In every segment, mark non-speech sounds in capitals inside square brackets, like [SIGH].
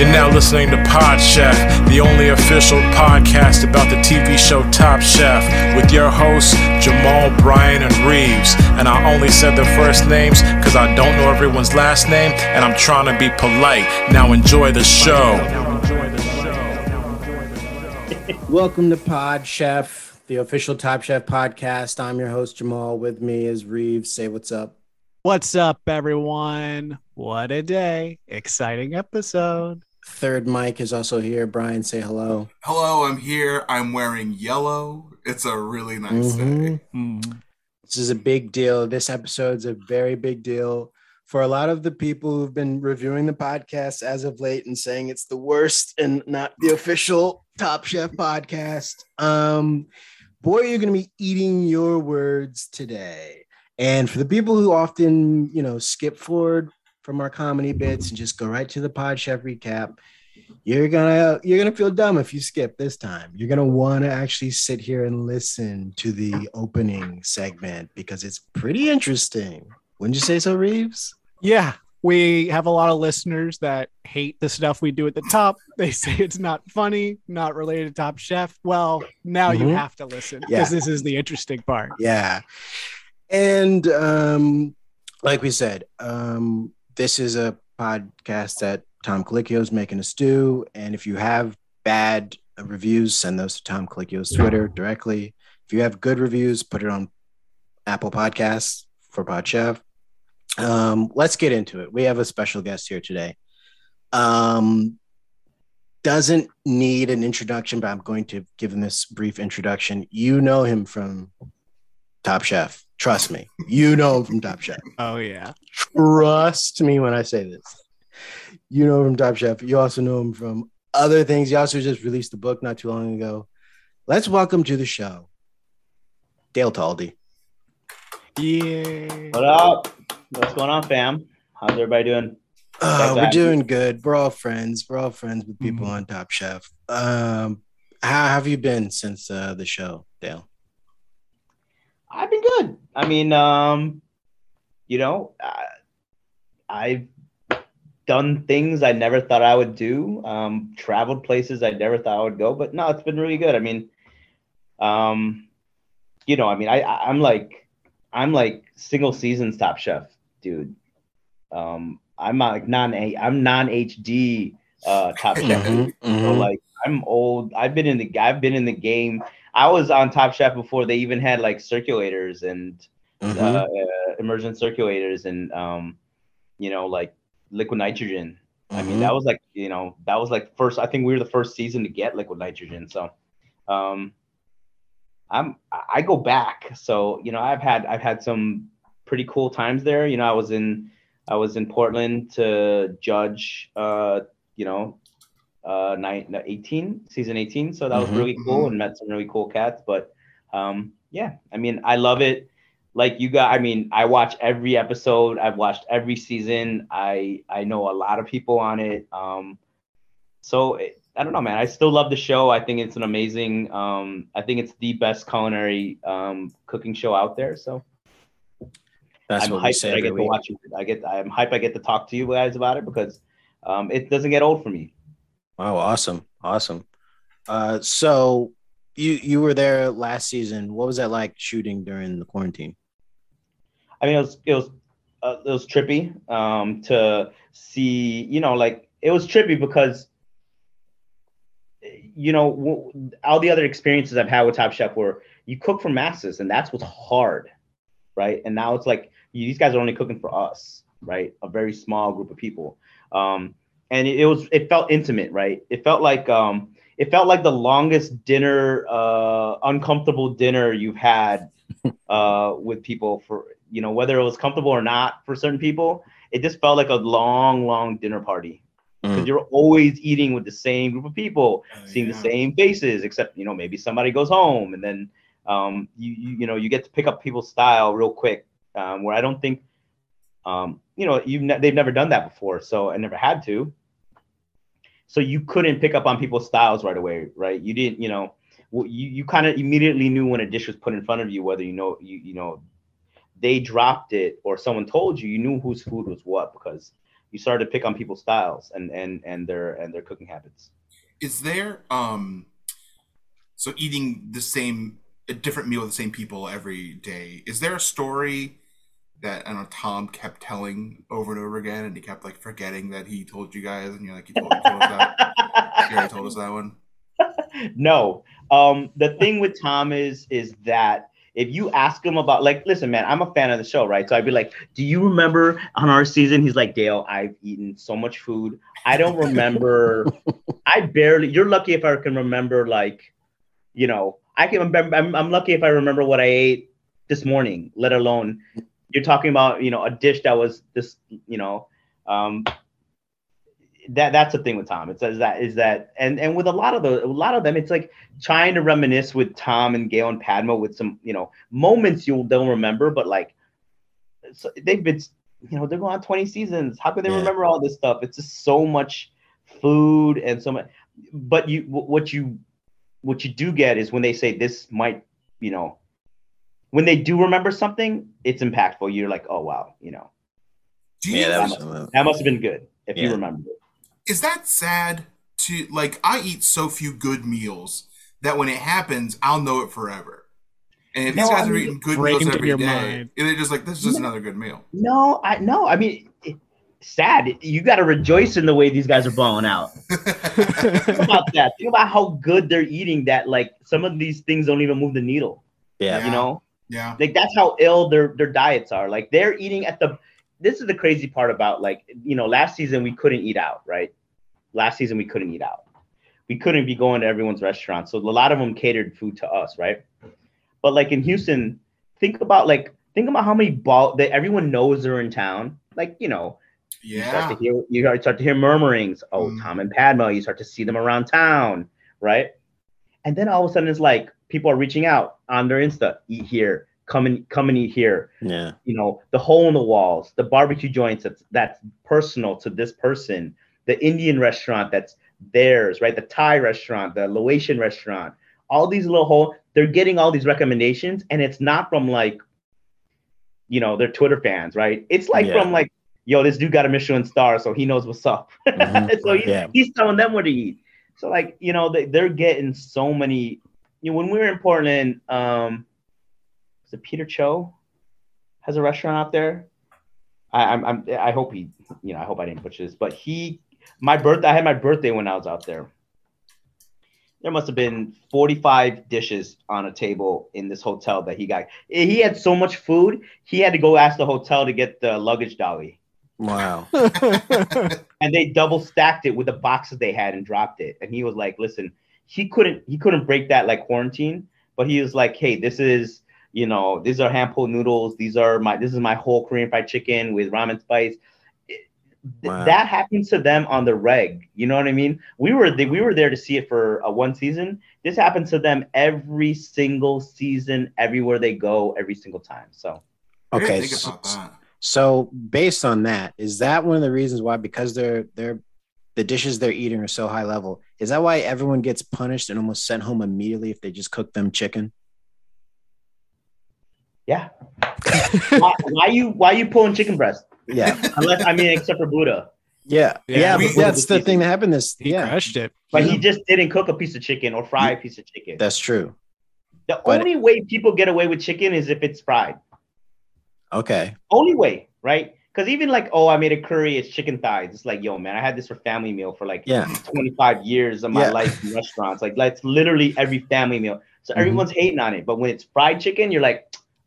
You're now listening to Pod Chef, the only official podcast about the TV show Top Chef, with your hosts Jamal, Bryan, and Reeves. And I only said their first names because I don't know everyone's last name, and I'm trying to be polite. Now enjoy the show. Welcome to Pod Chef, the official Top Chef podcast. I'm your host Jamal. With me is Reeves. Say what's up. What's up, everyone? What a day. Exciting episode. Third Mike is also here. Brian, say hello. Hello, I'm here. I'm wearing yellow. It's a really nice Mhm. day. Mm. This is a big deal. This episode's a very big deal for a lot of the people who've been reviewing the podcast as of late and saying it's the worst and not the official Top Chef podcast. Um, boy, you're going to be eating your words today. And for the people who often, you know, skip forward from our comedy bits and just go right to the Pod Chef recap, you're gonna you're gonna feel dumb if you skip this time. You're gonna want to actually sit here and listen to the opening segment because it's pretty interesting. Wouldn't you say so, Reeves? Yeah, we have a lot of listeners that hate the stuff we do at the top. [LAUGHS] They say it's not funny, not related to Top Chef. Well, now you Mhm. have to listen because Yeah. this is the interesting part. Yeah. And um, like we said, um, this is a podcast that Tom Colicchio is making us do. And if you have bad reviews, send those to Tom Colicchio's Twitter directly. If you have good reviews, put it on Apple Podcasts for Pod Chef. Um, let's get into it. We have a special guest here today. Um, doesn't need an introduction, but I'm going to give him this brief introduction. You know him from Top Chef. Trust me. You know him from Top Chef. Oh yeah. Trust me when I say this. You know him from Top Chef. You also know him from other things. He also just released a book not too long ago. Let's welcome to the show, Dale Talde. Yeah. What up? What's going on, fam? How's everybody doing? Uh, we're doing good. We're all friends. We're all friends with people Mhm. on Top Chef. Um, how have you been since uh, the show, Dale? I've been good. I mean, um, you know, I, I've done things I never thought I would do. Um, traveled places I never thought I would go. But no, it's been really good. I mean, um, you know, I mean, I I- I'm like, I'm like single seasons Top Chef, dude. Um, I'm not like non I'm non HD uh, Top Chef. Mhm, So mhm. like I'm old. I've been in the I've been in the game. I was on Top Chef before they even had like circulators and Mhm. uh, uh, immersion circulators and um, you know like liquid nitrogen. I mean Mhm. that was like you know that was like first. I think we were the first season to get liquid nitrogen. So um, I'm I I go back. So you know I've had I've had some pretty cool times there. You know I was in I was in Portland to judge uh, you know uh nine, 18 season 18 so that was Mhm, really cool and met some really cool cats but um yeah i mean i love it. Like you got i mean i watch every episode. I've watched every season. I i know a lot of people on it. Um so it, i don't know man. I still love the show. I think it's an amazing um i think it's the best culinary um cooking show out there. So That's i'm what we hyped i get to watch it. I get i'm hyped i get to talk to you guys about it because um it doesn't get old for me Wow, awesome, awesome. Uh, so you you were there last season. What was that like shooting during the quarantine? I mean, it was it was uh, it was trippy um, to see. You know, like it was trippy because you know w- all the other experiences I've had with Top Chef were you cook for masses, and that's what's hard, right? And now it's like you, these guys are only cooking for us, right? A very small group of people. Um, and it, it was it felt intimate, right? It felt like um, it felt like the longest dinner, uh, uncomfortable dinner you've had [LAUGHS] uh, with people for you know whether it was comfortable or not for certain people. It just felt like a long, long dinner party because Mm. you're always eating with the same group of people, Uh, seeing the same faces, except you know maybe somebody goes home and then um, you, you you know you get to pick up people's style real quick. Um, where I don't think um, you know you've ne- they've never done that before, so I never had to. So you couldn't pick up on people's styles right away, right? You didn't, you know, you you kind of immediately knew when a dish was put in front of you, whether you know you you know they dropped it or someone told you, you knew whose food was what because you started to pick on people's styles and and and their and their cooking habits. Is there um so eating the same a different meal with the same people every day? Is there a story that I know Tom kept telling over and over again, and he kept like forgetting that he told you guys, and you're like, he told, told us that. [LAUGHS] He already told us that one. no. Um, the thing with Tom is is that if you ask him about like, listen, man, I'm a fan of the show, right? So I'd be like, do you remember on our season? He's like, Dale, I've eaten so much food. I don't remember. [LAUGHS] I barely. You're lucky if I can remember like, you know, I can remember. I'm, I'm lucky if I remember what I ate this morning, let alone you're talking about you know a dish that was this you know um that that's the thing with Tom. It says that is that and and with a lot of the a lot of them, it's like trying to reminisce with Tom and Gail and Padma with some you know moments you'll they'll remember, but like so they've been you know they're going on 20 seasons. How could they Yeah. remember all this stuff? It's just so much food and so much. But you what you what you do get is when they say this might you know when they do remember something, it's impactful. You're like, oh wow, you know Do you Yeah, that that was. uh, that must have been good if you remember it. is that sad to like I eat so few good meals that when it happens, I'll know it forever. And if these guys I are eating good meals in every your day, mind. and they're just like, this is just No. another good meal. No, I no. I mean, it, sad. You got to rejoice in the way these guys are balling out. [LAUGHS] Think about that. Think about how good they're eating. That like some of these things don't even move the needle. Yeah. You know, yeah. like that's how ill their their diets are. Like they're eating at the. This is the crazy part about like you know last season we couldn't eat out right. Last season we couldn't eat out. We couldn't be going to everyone's restaurant, so a lot of them catered food to us, right? But like in Houston, think about like think about how many ball that everyone knows they're in town. Like you know, you start Yeah. to hear you start to hear murmurings. Oh, Mm. Tom and Padma. You start to see them around town, right? And then all of a sudden, it's like people are reaching out on their Insta. Eat here. Come and come and eat here. Yeah. You know, the hole in the walls, the barbecue joints that's that's personal to this person. The Indian restaurant that's theirs, right? The Thai restaurant, the Laotian restaurant. All these little hole. They're getting all these recommendations, and it's not from like, you know, their Twitter fans, right? It's like Yeah. from like yo, this dude got a Michelin star, so he knows what's up. [LAUGHS] Mhm. so he's, Yeah. he's telling them what to eat. So like, you know, they, they're getting so many. You know, when we were in Portland, um, was it Peter Cho has a restaurant out there? I, I'm, I'm, I hope he, you know, I hope I didn't butcher this, but he, my birthday, I had my birthday when I was out there. There must have been 45 dishes on a table in this hotel that he got. He had so much food, he had to go ask the hotel to get the luggage dolly Wow. [LAUGHS] and they double stacked it with the boxes they had and dropped it. And he was like, "Listen, he couldn't he couldn't break that like quarantine, but he was like, "Hey, this is you know these are hand pulled noodles. These are my this is my whole Korean fried chicken with ramen spice." Wow. That happens to them on the reg. You know what I mean? We were the, we were there to see it for a one season. This happens to them every single season, everywhere they go, every single time. So Okay. So, so based on that, is that one of the reasons why because they're they're the dishes they're eating are so high level? Is that why everyone gets punished and almost sent home immediately if they just cook them chicken? yeah, [LAUGHS] why, why you why you pulling chicken breast? Yeah. Unless I mean, except for Buddha. Yeah. Yeah. Yeah. We- that's the thing that happened this he yeah. crushed it. But Yeah. he just didn't cook a piece of chicken or fry a piece of chicken. That's true. the but- only way people get away with chicken is if it's fried. Okay. Only way, right? Because even like, oh, I made a curry, it's chicken thighs. It's like, yo, man, I had this for family meal for like Yeah. 25 years of my Yeah. life in restaurants. Like, that's literally every family meal. So Mhm. everyone's hating on it. But when it's fried chicken, you're like,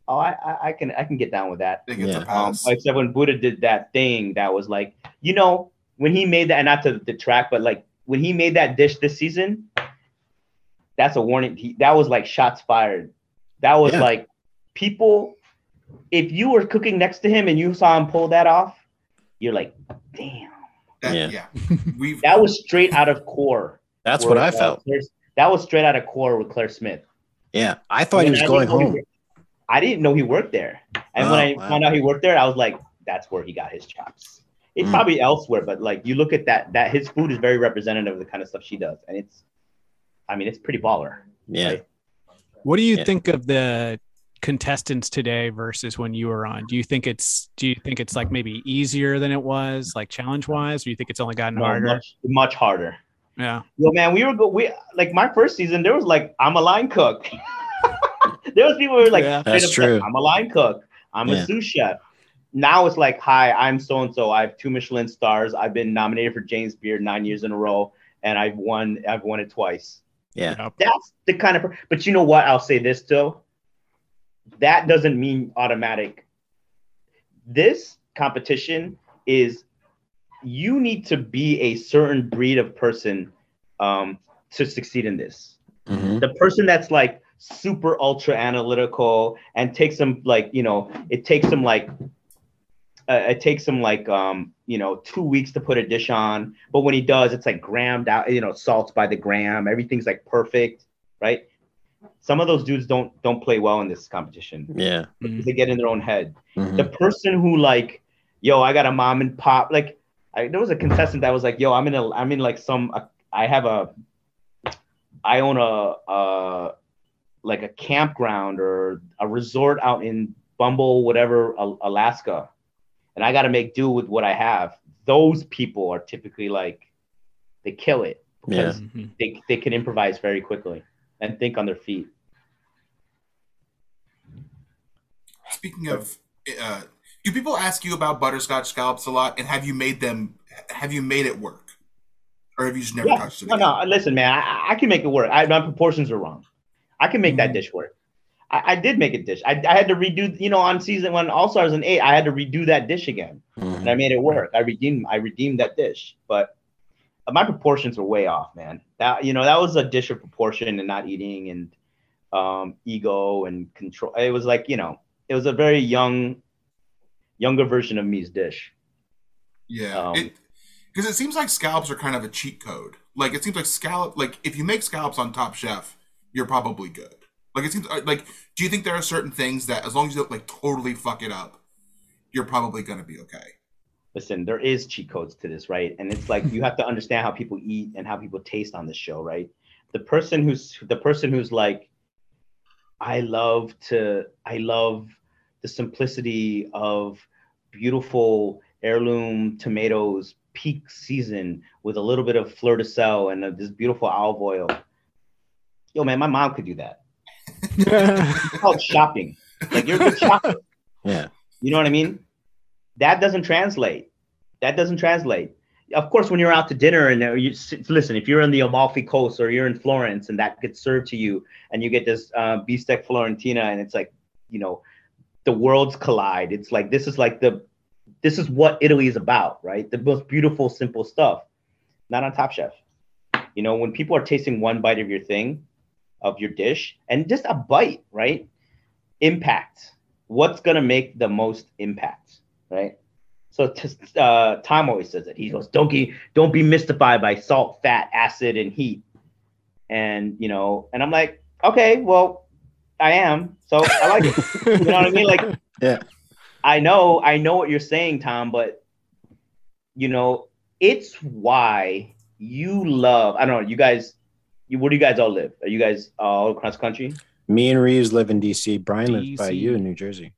oh, I, I, I can I can get down with that. They get Yeah. the Um, pass. except when Buddha did that thing that was like, you know, when he made that, and not to detract, but like when he made that dish this season, that's a warning. He, that was like shots fired. That was Yeah. like, people, if you were cooking next to him and you saw him pull that off, you're like, damn, That, Yeah. yeah. [LAUGHS] We've that was straight out of core. That's what I uh, felt. Claire- that was straight out of core with Clare Smyth. Yeah, I thought he was I going didn't he home. I didn't know he worked there, and when Oh, I wow. found out he worked there, I was like, "That's where he got his chops." It's Mm. probably elsewhere, but like you look at that, that his food is very representative of the kind of stuff she does, and it's, I mean, it's pretty baller. Yeah, Right. What do you Yeah. think of the contestants today versus when you were on? Do you think it's do you think it's like maybe easier than it was, like challenge wise? Or do you think it's only gotten No, harder? much, much harder. Yeah. Yo, man, we were go. We like my first season. There was like, I'm a line cook. [LAUGHS] there was people who were like, Yeah. That's true. said, I'm a line cook. I'm Yeah. a sous chef. Now it's like, hi, I'm so and so. I have two Michelin stars. I've been nominated for James Beard nine years in a row, and I've won. I've won it twice. yeah, That's the kind of. But you know what? I'll say this though. That doesn't mean automatic. This competition is you need to be a certain breed of person um, to succeed in this. Mhm. The person that's like super ultra analytical and takes them like you know it takes them like uh, it takes him like um you know two weeks to put a dish on but when he does it's like grammed out you know salts by the gram everything's like perfect right some of those dudes don't don't play well in this competition yeah. they get in their own head Mhm. the person who like yo i got a mom and pop like I, there was a contestant that was like yo i'm in a i'm in like some uh, i have a i own a uh like a campground or a resort out in bumble whatever alaska and i got to make do with what i have those people are typically like they kill it Yeah. because Mhm. they, they can improvise very quickly and think on their feet Speaking of, uh, do people ask you about butterscotch scallops a lot? And have you made them? Have you made it work, or have you just never Yeah. touched it? No, again? no. Listen, man, I, I can make it work. I, my proportions are wrong. I can make that Mhm. dish work. I, I did make a dish. I, I had to redo. You know, on season one, All Stars and eight, I had to redo that dish again, Mhm. and I made it work. I redeemed. I redeemed that dish, but my proportions were way off, man. That you know, that was a dish of proportion and not eating and um, ego and control. It was like you know, it was a very young, younger version of me's dish. Yeah, Um, it because it seems like scallops are kind of a cheat code. Like it seems like scallop, like if you make scallops on Top Chef, you're probably good. Like it seems uh, like. Do you think there are certain things that, as long as you don't like totally fuck it up, you're probably gonna be okay? Listen, there is cheat codes to this, right? And it's like you have to understand how people eat and how people taste on this show, right? The person who's the person who's like, I love to, I love the simplicity of beautiful heirloom tomatoes, peak season with a little bit of fleur de sel and uh, this beautiful olive oil. Yo, man, my mom could do that. [LAUGHS] It's called shopping. Like you're a good shopper. Yeah. You know what I mean? That doesn't translate. That doesn't translate. Of course, when you're out to dinner and uh, you listen, if you're in the Amalfi Coast or you're in Florence and that gets served to you, and you get this uh, bistec Florentina, and it's like, you know, the worlds collide. It's like this is like the, this is what Italy is about, right? The most beautiful, simple stuff. Not on Top Chef. You know, when people are tasting one bite of your thing, of your dish, and just a bite, right? Impact what's going to make the most impact, right? So uh, Tom always says it. He goes, "Don't be don't be mystified by salt, fat, acid, and heat." And you know, and I'm like, okay, well, I am. So I like it. [LAUGHS] you know what I mean? Like, Yeah. I know, I know what you're saying, Tom, but you know, it's why you love. I don't know, you guys. You, where do you guys all live? Are you guys all across the country? Me and Reeves live in DC. Brian lives by you in New Jersey.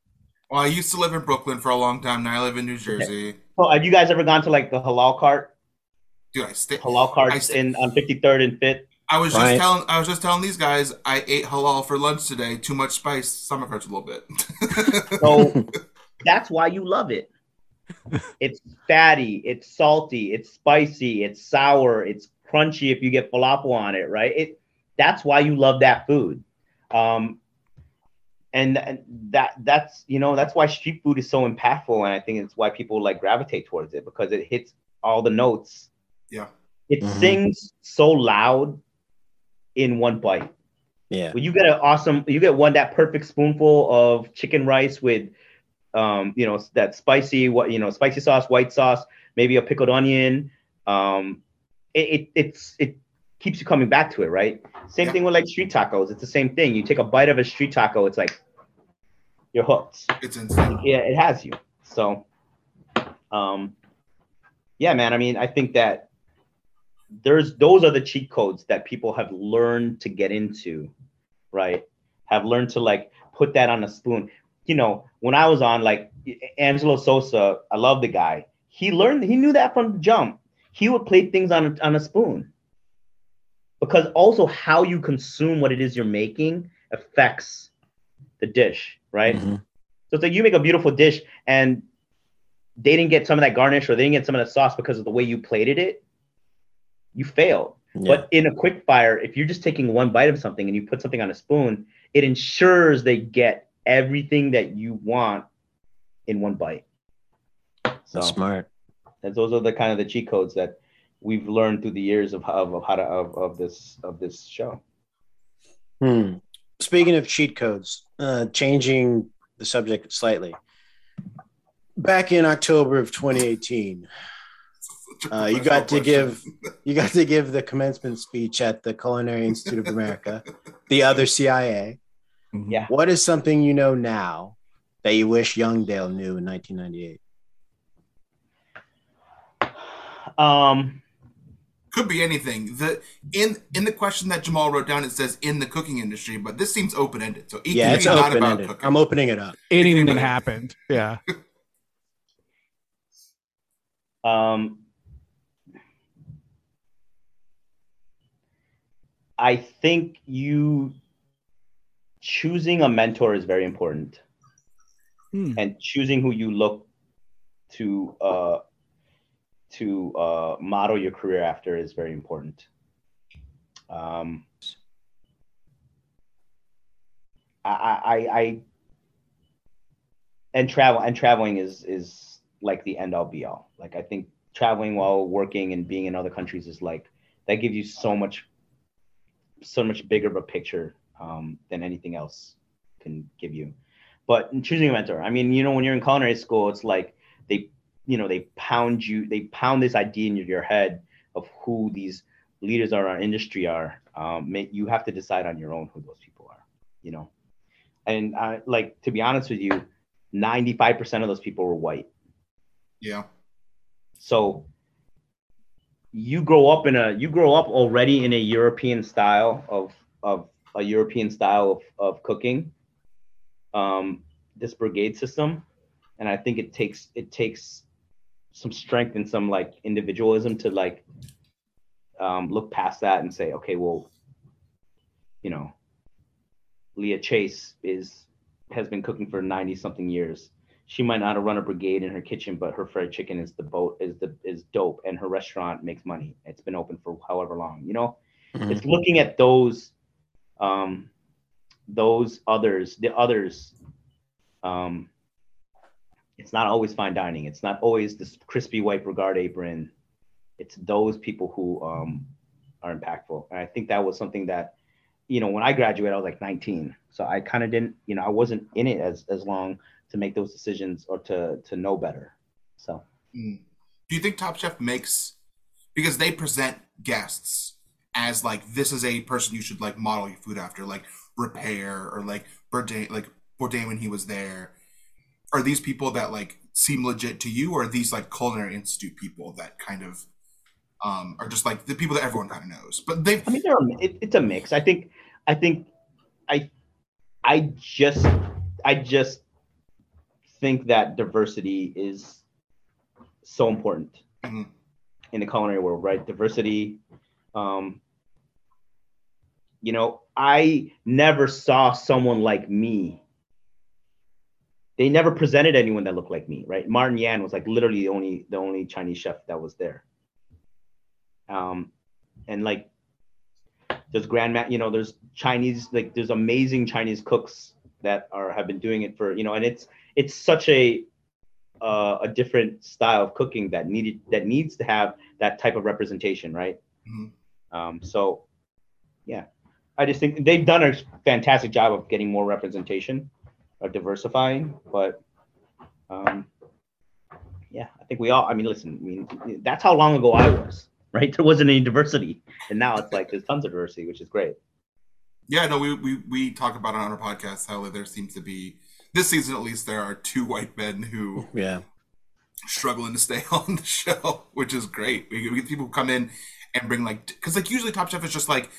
Well, I used to live in Brooklyn for a long time. Now I live in New Jersey. Oh, have you guys ever gone to like the halal cart? Dude, I stay. Halal carts see. in on 53rd and 5th. I was Brian- just telling. I was just telling these guys I ate halal for lunch today. Too much spice. Stomach hurts a little bit. [LAUGHS] So that's why you love it. It's fatty, it's salty, it's spicy, it's sour, it's crunchy if you get falafel on it, right? It that's why you love that food. Um and, and that that's you know that's why street food is so impactful and I think it's why people like gravitate towards it because it hits all the notes. Yeah. It Mhm. sings so loud in one bite. Yeah. When you get an awesome, you get one that perfect spoonful of chicken rice with, um, you know, that spicy, what you know, spicy sauce, white sauce, maybe a pickled onion. Um, it, it it's it keeps you coming back to it, right? Same Yeah. thing with like street tacos. It's the same thing. You take a bite of a street taco, it's like you're hooked. It's insane. Yeah, it has you. So, um, yeah, man. I mean, I think that there's those are the cheat codes that people have learned to get into, right? Have learned to like put that on a spoon. You know, when I was on like Angelo Sosa, I love the guy. He learned, he knew that from the jump. He would play things on a, on a spoon because also how you consume what it is you're making affects the dish, right? Mhm. So it's like you make a beautiful dish and they didn't get some of that garnish or they didn't get some of the sauce because of the way you plated it. You failed. Yeah. But in a quick fire, if you're just taking one bite of something and you put something on a spoon, it ensures they get everything that you want in one bite. So That's smart. And those are the kind of the cheat codes that we've learned through the years of, of, of how to of, of this of this show. Hmm. Speaking of cheat codes, uh, changing the subject slightly. Back in October of 2018, Uh, you got to give- you got to give the commencement speech at the Culinary Institute of America, the other CIA. Yeah. What is something you know now that you wish Youngdale knew in 1998? Um, Could be anything. The in in the question that Jamal wrote down, it says in the cooking industry, but this seems open ended. So it Yeah, it's not open about ended. cooking. I'm opening it up. Anything that happened. Yeah. [LAUGHS] Um, I think you choosing a mentor is very important, Hmm. and choosing who you look to uh, to uh, model your career after is very important. Um, I, I, I, and travel and traveling is is like the end all be all. Like I think traveling while working and being in other countries is like that gives you so much so much bigger of a picture um, than anything else can give you. But choosing a mentor, I mean, you know, when you're in culinary school, it's like they, you know, they pound you, they pound this idea in your head of who these leaders are our industry are. Um, you have to decide on your own who those people are, you know. And I, like to be honest with you, 95% of those people were white. Yeah. So you grow up in a you grow up already in a European style of of a European style of, of cooking. Um, this brigade system, and I think it takes it takes some strength and some like individualism to like um, look past that and say, okay, well, you know, Leah Chase is has been cooking for 90 something years she might not have run a brigade in her kitchen, but her fried chicken is the boat is the is dope, and her restaurant makes money. It's been open for however long, you know. Mhm. It's looking at those, um, those others, the others. Um, it's not always fine dining. It's not always this crispy white Bragard apron. It's those people who um, are impactful, and I think that was something that, you know, when I graduated, I was like 19, so I kind of didn't, you know, I wasn't in it as as long to make those decisions or to to know better. So Mm. Do you think Top Chef makes because they present guests as like this is a person you should like model your food after, like Ripert or like Bourdain, like Bourdain when he was there. Are these people that like seem legit to you, or are these like Culinary Institute people that kind of um are just like the people that everyone kind of knows? But they, I mean, are, it, it's a mix. I think I think I I just I just think that diversity is so important Mhm. in the culinary world, right? Diversity. Um, you know, I never saw someone like me. They never presented anyone that looked like me, right? Martin Yan was like literally the only the only Chinese chef that was there. Um, and like there's grandma, you know, there's Chinese, like there's amazing Chinese cooks that are have been doing it for, you know, and it's it's such a uh, a different style of cooking that needed that needs to have that type of representation, right? Mhm. Um, so, yeah, I just think they've done a fantastic job of getting more representation, of diversifying. But um, yeah, I think we all. I mean, listen. I mean, that's how long ago I was. Right, there wasn't any diversity, and now it's like there's tons of diversity, which is great. Yeah, no, we, we we talk about it on our podcast how there seems to be this season at least there are two white men who Yeah. struggling to stay [LAUGHS] on the show, which is great. We, we get people come in and bring like because like usually Top Chef is just like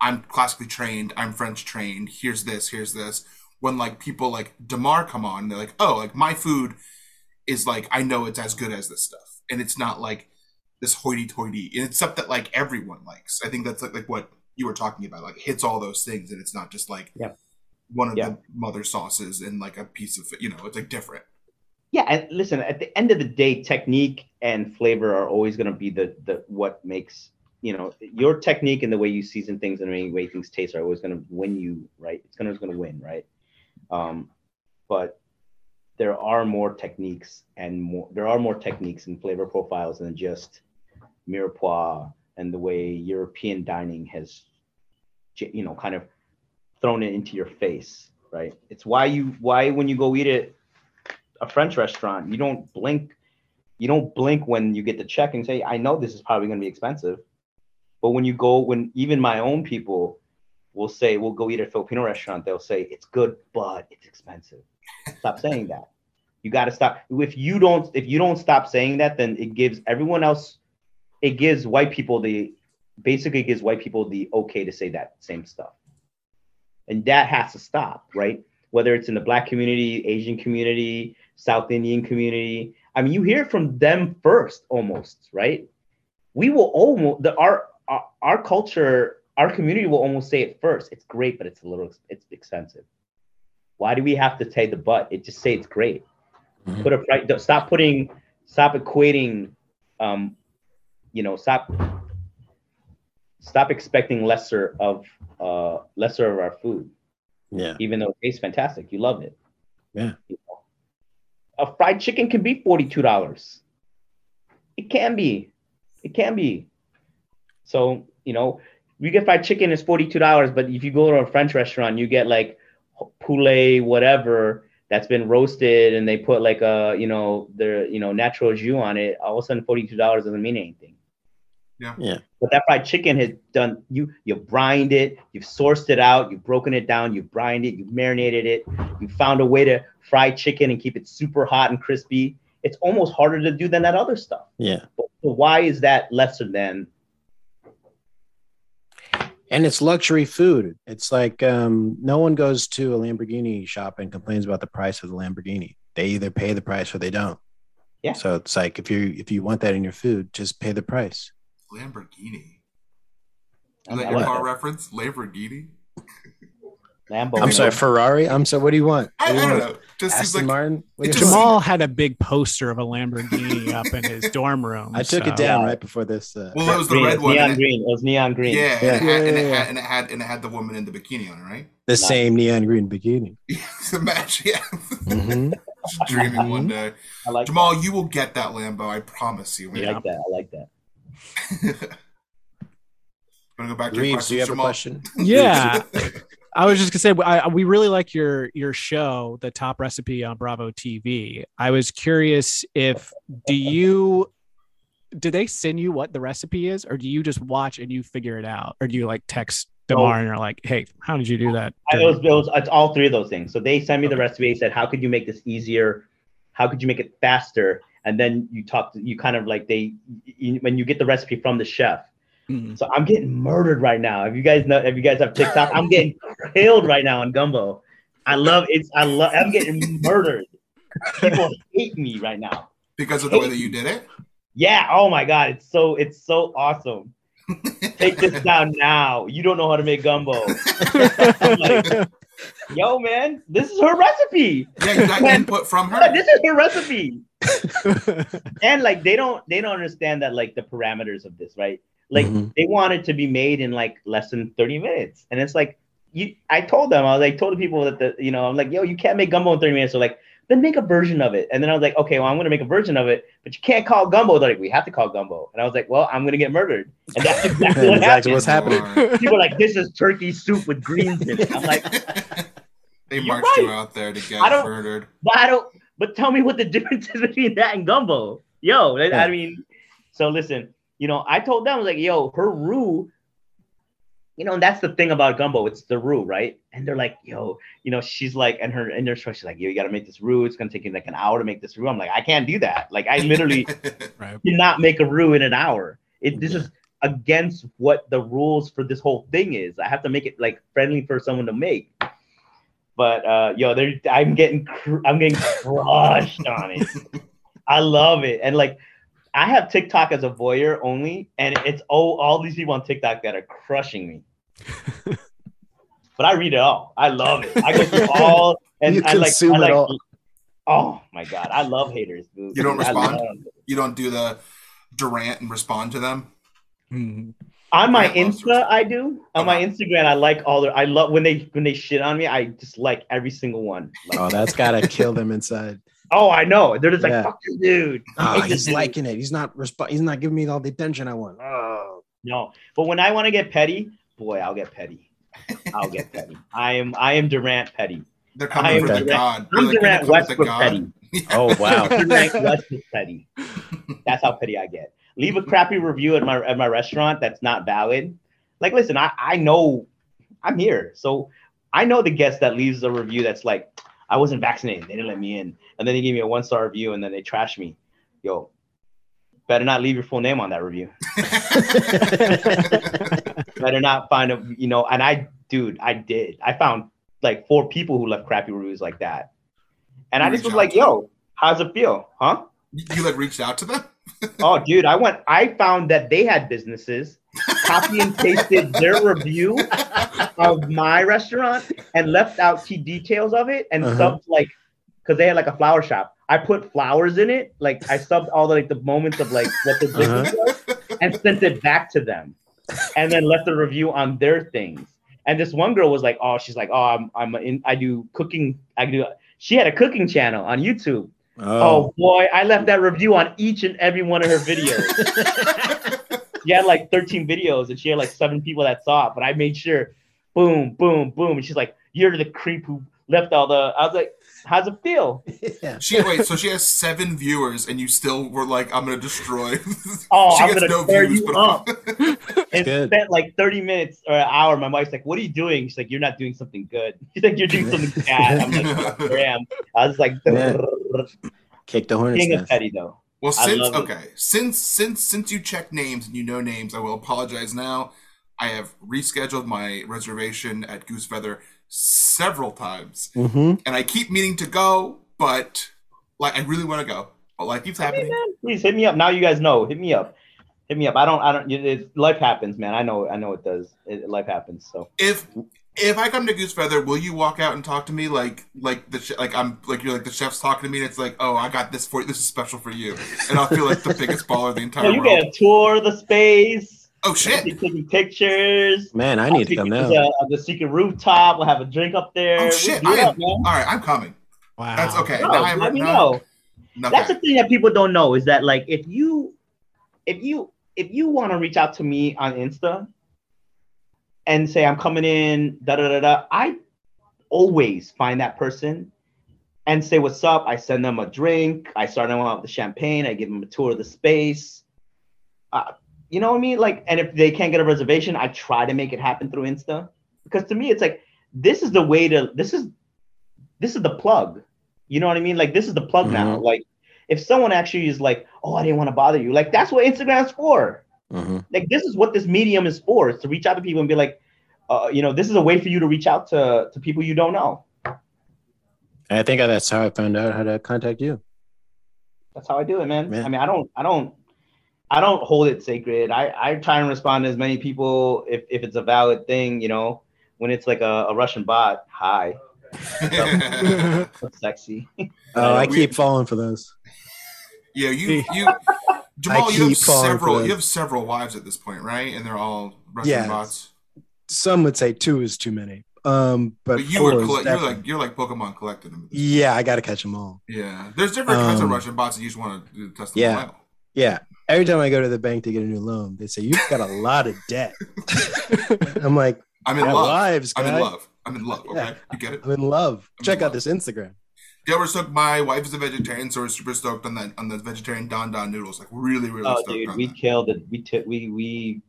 I'm classically trained, I'm French trained. Here's this, here's this. When like people like Damarr come on, they're like, oh, like my food is like I know it's as good as this stuff, and it's not like this hoity-toity. And it's stuff that like everyone likes. I think that's like, like what you were talking about, like hits all those things, and it's not just like Yeah. one of Yeah. the mother sauces and like a piece of you know, it's like different. Yeah, and listen, at the end of the day, technique and flavor are always going to be the the what makes you know your technique and the way you season things and the way things taste are always going to win you, right? It's going to going to win, right? Um, but there are more techniques and more there are more techniques and flavor profiles than just mirepoix and the way European dining has, you know, kind of thrown it into your face, right? It's why you why when you go eat it a French restaurant, you don't blink. You don't blink when you get the check and say, "I know this is probably going to be expensive." But when you go, when even my own people will say, "We'll go eat at a Filipino restaurant," they'll say, "It's good, but it's expensive." Stop saying that. You got to stop. If you don't, if you don't stop saying that, then it gives everyone else. It gives white people the, basically gives white people the okay to say that same stuff, and that has to stop, right? Whether it's in the black community, Asian community, South Indian community. I mean, you hear from them first, almost, right? We will almost the our our, our culture, our community will almost say it first. It's great, but it's a little it's expensive. Why do we have to say the but? It just say it's great. Mhm. Put a price. Stop putting. Stop equating. Um, you know, stop. Stop expecting lesser of uh lesser of our food Yeah. even though it tastes fantastic. You love it. Yeah. You know? A fried chicken can be forty-two dollars. It can be. It can be. So you know, you get fried chicken is forty-two dollars, but if you go to a French restaurant, you get like poulet whatever that's been roasted, and they put like a you know their you know natural jus on it. All of a sudden, forty-two dollars doesn't mean anything. Yeah. Yeah. But that fried chicken has done you you brined it, you've sourced it out, you've broken it down, you've brined it, you've marinated it, you found a way to fry chicken and keep it super hot and crispy. It's almost harder to do than that other stuff. Yeah. But why is that lesser than And it's luxury food. It's like um, no one goes to a Lamborghini shop and complains about the price of the Lamborghini. They either pay the price or they don't. Yeah. So it's like if you if you want that in your food, just pay the price. Lamborghini. Is that your car reference? Lamborghini? [LAUGHS] Lambo? I'm sorry, Ferrari. I'm sorry. What do you want? I, What I do you don't know. Just Aston like Martin. What do it you just- Jamal had a big poster of a Lamborghini [LAUGHS] up in his dorm room. I took so- it down right before this. Uh, well, it was the green. red one. neon and green. It was neon green. Yeah, Yeah. And, it had, and, it Yeah, yeah, had, and it had and it had the woman in the bikini on it, right? the same neon green bikini. [LAUGHS] It's a match, yeah. Mhm. [LAUGHS] Dreaming one day. I like Jamal, you will get that Lambo. I promise you. that. I man. like that. I like that. Wanna go back to your Reeves, do you have a Jamal? question? Yeah. I was just gonna say I, we really like your your show, the top recipe on Bravo TV. I was curious if do you do they send you what the recipe is, or do you just watch and you figure it out, or do you like text Damarr and you're like, hey, how did you do that? I, it, was, it was it's all three of those things. So they sent me the recipe. They said, "How could you make this easier? How could you make it faster?" And then you talk. You kind of like they you, when you get the recipe from the chef. Mm. So I'm getting murdered right now. If you guys know, if you guys have TikTok, I'm getting killed right now on gumbo. I love it's. I love. I'm getting murdered. People hate me right now. because of the way that you did it. Yeah. Oh my god. It's so. It's so awesome. Take this [LAUGHS] down now. You don't know how to make gumbo. Like, Yo, man, this is her recipe. Yeah, you got input from Yeah, her. this is her recipe. [LAUGHS] and like they don't they don't understand that like the parameters of this, right? Like Mhm. they want it to be made in like less than 30 minutes. And it's like you I told them, I was like told the people that the you know, I'm like, yo, you can't make gumbo in 30 minutes. So like then make a version of it. And then I was like, okay, well, I'm gonna make a version of it, but you can't call gumbo. They're like, we have to call gumbo. And I was like, well, I'm gonna get murdered. And that's [LAUGHS] exactly what Exactly happened. what's happening. [LAUGHS] People are like, this is turkey soup with greens in it. I'm like, [LAUGHS] they You're marched you out there to get I don't- murdered. but I don't. But tell me what the difference is between that and gumbo. Yo, Yeah. I mean, so listen, you know, I told them I was like, yo, her roux. You know, and that's the thing about gumbo. It's the roux, right? And they're like, yo, you know, she's like, and her in their show, she's like, yo, you got to make this roux. It's gonna take you like an hour to make this roux. I'm like, I can't do that. Like, I literally [LAUGHS] Right. cannot make a roux in an hour. It this is against what the rules for this whole thing is. I have to make it like friendly for someone to make. But uh yo, there I'm getting cr- I'm getting crushed on it. [LAUGHS] I love it. And like I have TikTok as a voyeur only, and it's oh all these people on TikTok that are crushing me. [LAUGHS] but I read it all. I love it. I go through [LAUGHS] all and You I like consume I it like all. Oh my god, I love haters, dude. You don't I respond? you don't do the Durant and respond to them. Mhm. On my Yeah, Insta, I do. On my Instagram, I like all the. I love when they when they shit on me. I just like every single one. Like, Oh, that's gotta kill them inside. Oh, I know. They're just like, "Fuck this dude." I Oh, hate he's dude." liking it. He's not resp- He's not giving me all the attention I want. Oh, No, but when I want to get petty, boy, I'll get petty. I'll get petty. [LAUGHS] I am. I am Durant petty. They're coming am for the Durant- god. I'm They're like, Durant "Gonna come with the Westbrook petty. [LAUGHS] oh wow. [LAUGHS] Durant Westbrook petty. That's how petty I get. Leave a crappy review at my at my restaurant that's not valid. Like, listen, I I know I'm here, so I know the guest that leaves a review that's like, I wasn't vaccinated, they didn't let me in, and then they gave me a one star review, and then they trashed me. Yo, better not leave your full name on that review. [LAUGHS] better not find a you know. And I, dude, I did. I found like four people who left crappy reviews like that, and I just was like, to them? yo, how's it feel, huh? you like reached out to them? Oh, dude, I went. I found that they had businesses. Copy and pasted their review of my restaurant and left out key details of it and Uh-huh. subbed like because they had like a flower shop. I put flowers in it. Like I subbed all the like the moments of like what the business was and sent it back to them, and then left a review on their things. And this one girl was like, "Oh, she's like, oh, I'm I'm in. I do cooking. I do." She had a cooking channel on YouTube. Oh, boy, I left that review on each and every one of her videos. [LAUGHS] she had like 13 videos and she had like seven people that saw it, but I made sure boom, boom, boom. And she's like, You're the creep who left all the I was like, How's it feel? yeah. She wait, so she has seven viewers, and you still were like, "I'm gonna destroy." [LAUGHS] Oh, she I'm gonna tear you up. [LAUGHS] And good. spent like 30 minutes or an hour. My wife's like, What are you doing? She's like, You're not doing something good. [LAUGHS] She's like, You're doing something bad. I'm like, I am. I was like, Kick the hornet's King of nest. petty though. Well, since love it. okay, since since since you check names and you know names, I will apologize now. I have rescheduled my reservation at Goosefeather several times, Mm-hmm. and I keep meaning to go, but like I really want to go, but life keeps happening. Please hit me up. Now you guys know. Hit me up. Hit me up. I don't. I don't. It, it- life happens, man. I know. I know it does. It, life happens. So If if I come to Goosefeather, will you walk out and talk to me like like the ch- like I'm like you're like the chef's talking to me, and it's like, oh, I got this for you. This is special for you, and I'll feel like the biggest baller in the entire [LAUGHS] So you world. get a tour of the space. oh I'll shit! be taking pictures. Man, I I'll need to come you now. the, uh, the secret rooftop. We'll have a drink up there. Oh We'll shit! I am up, all right. I'm coming. Wow. That's okay. No, now I'm let me now- know. Okay. That's the thing that people don't know is that like if you if you if you want to reach out to me on Insta and say I'm coming in, da da da da, I always find that person and say what's up. I send them a drink. I start them out with the champagne. I give them a tour of the space. Uh, you know what I mean? Like, and if they can't get a reservation, I try to make it happen through Insta because to me, it's like this is the way to. This is this is the plug. You know what I mean? Like this is the plug now. Like if someone actually is like, oh, I didn't want to bother you, like that's what Instagram's for. Mm-hmm. Like this is what this medium is for, is to reach out to people and be like, uh, you know, this is a way for you to reach out to to people you don't know. I think that's how I found out how to contact you. That's how I do it, man. Yeah. I mean, I don't, I don't, I don't hold it sacred. I I try and respond to as many people if if it's a valid thing, you know. When it's like a, a Russian bot, hi, [LAUGHS] what's sexy. Oh, I we- keep falling for those. Yeah, you you Jamal, you have several you have several wives at this point, right? And they're all Russian Yeah. bots. Some would say two is too many. Um, but, But you were collect, you're like you're like Pokemon collecting them. yeah, I got to catch them all. Yeah. There's different kinds of Um, Russian bots that you just want to test them yeah. out. Yeah. Every time I go to the bank to get a new loan, they say you've got a lot of debt. [LAUGHS] I'm like, I'm in love. lives, I'm in love. I'm in love. Okay, Yeah. you get it. I'm in love. I'm Check in out love. this Instagram. Yeah, we're stoked. My wife is a vegetarian, so we're super stoked on that on the vegetarian dan dan noodles. Like really, really Oh, stoked dude, we that. killed it. We t- we we.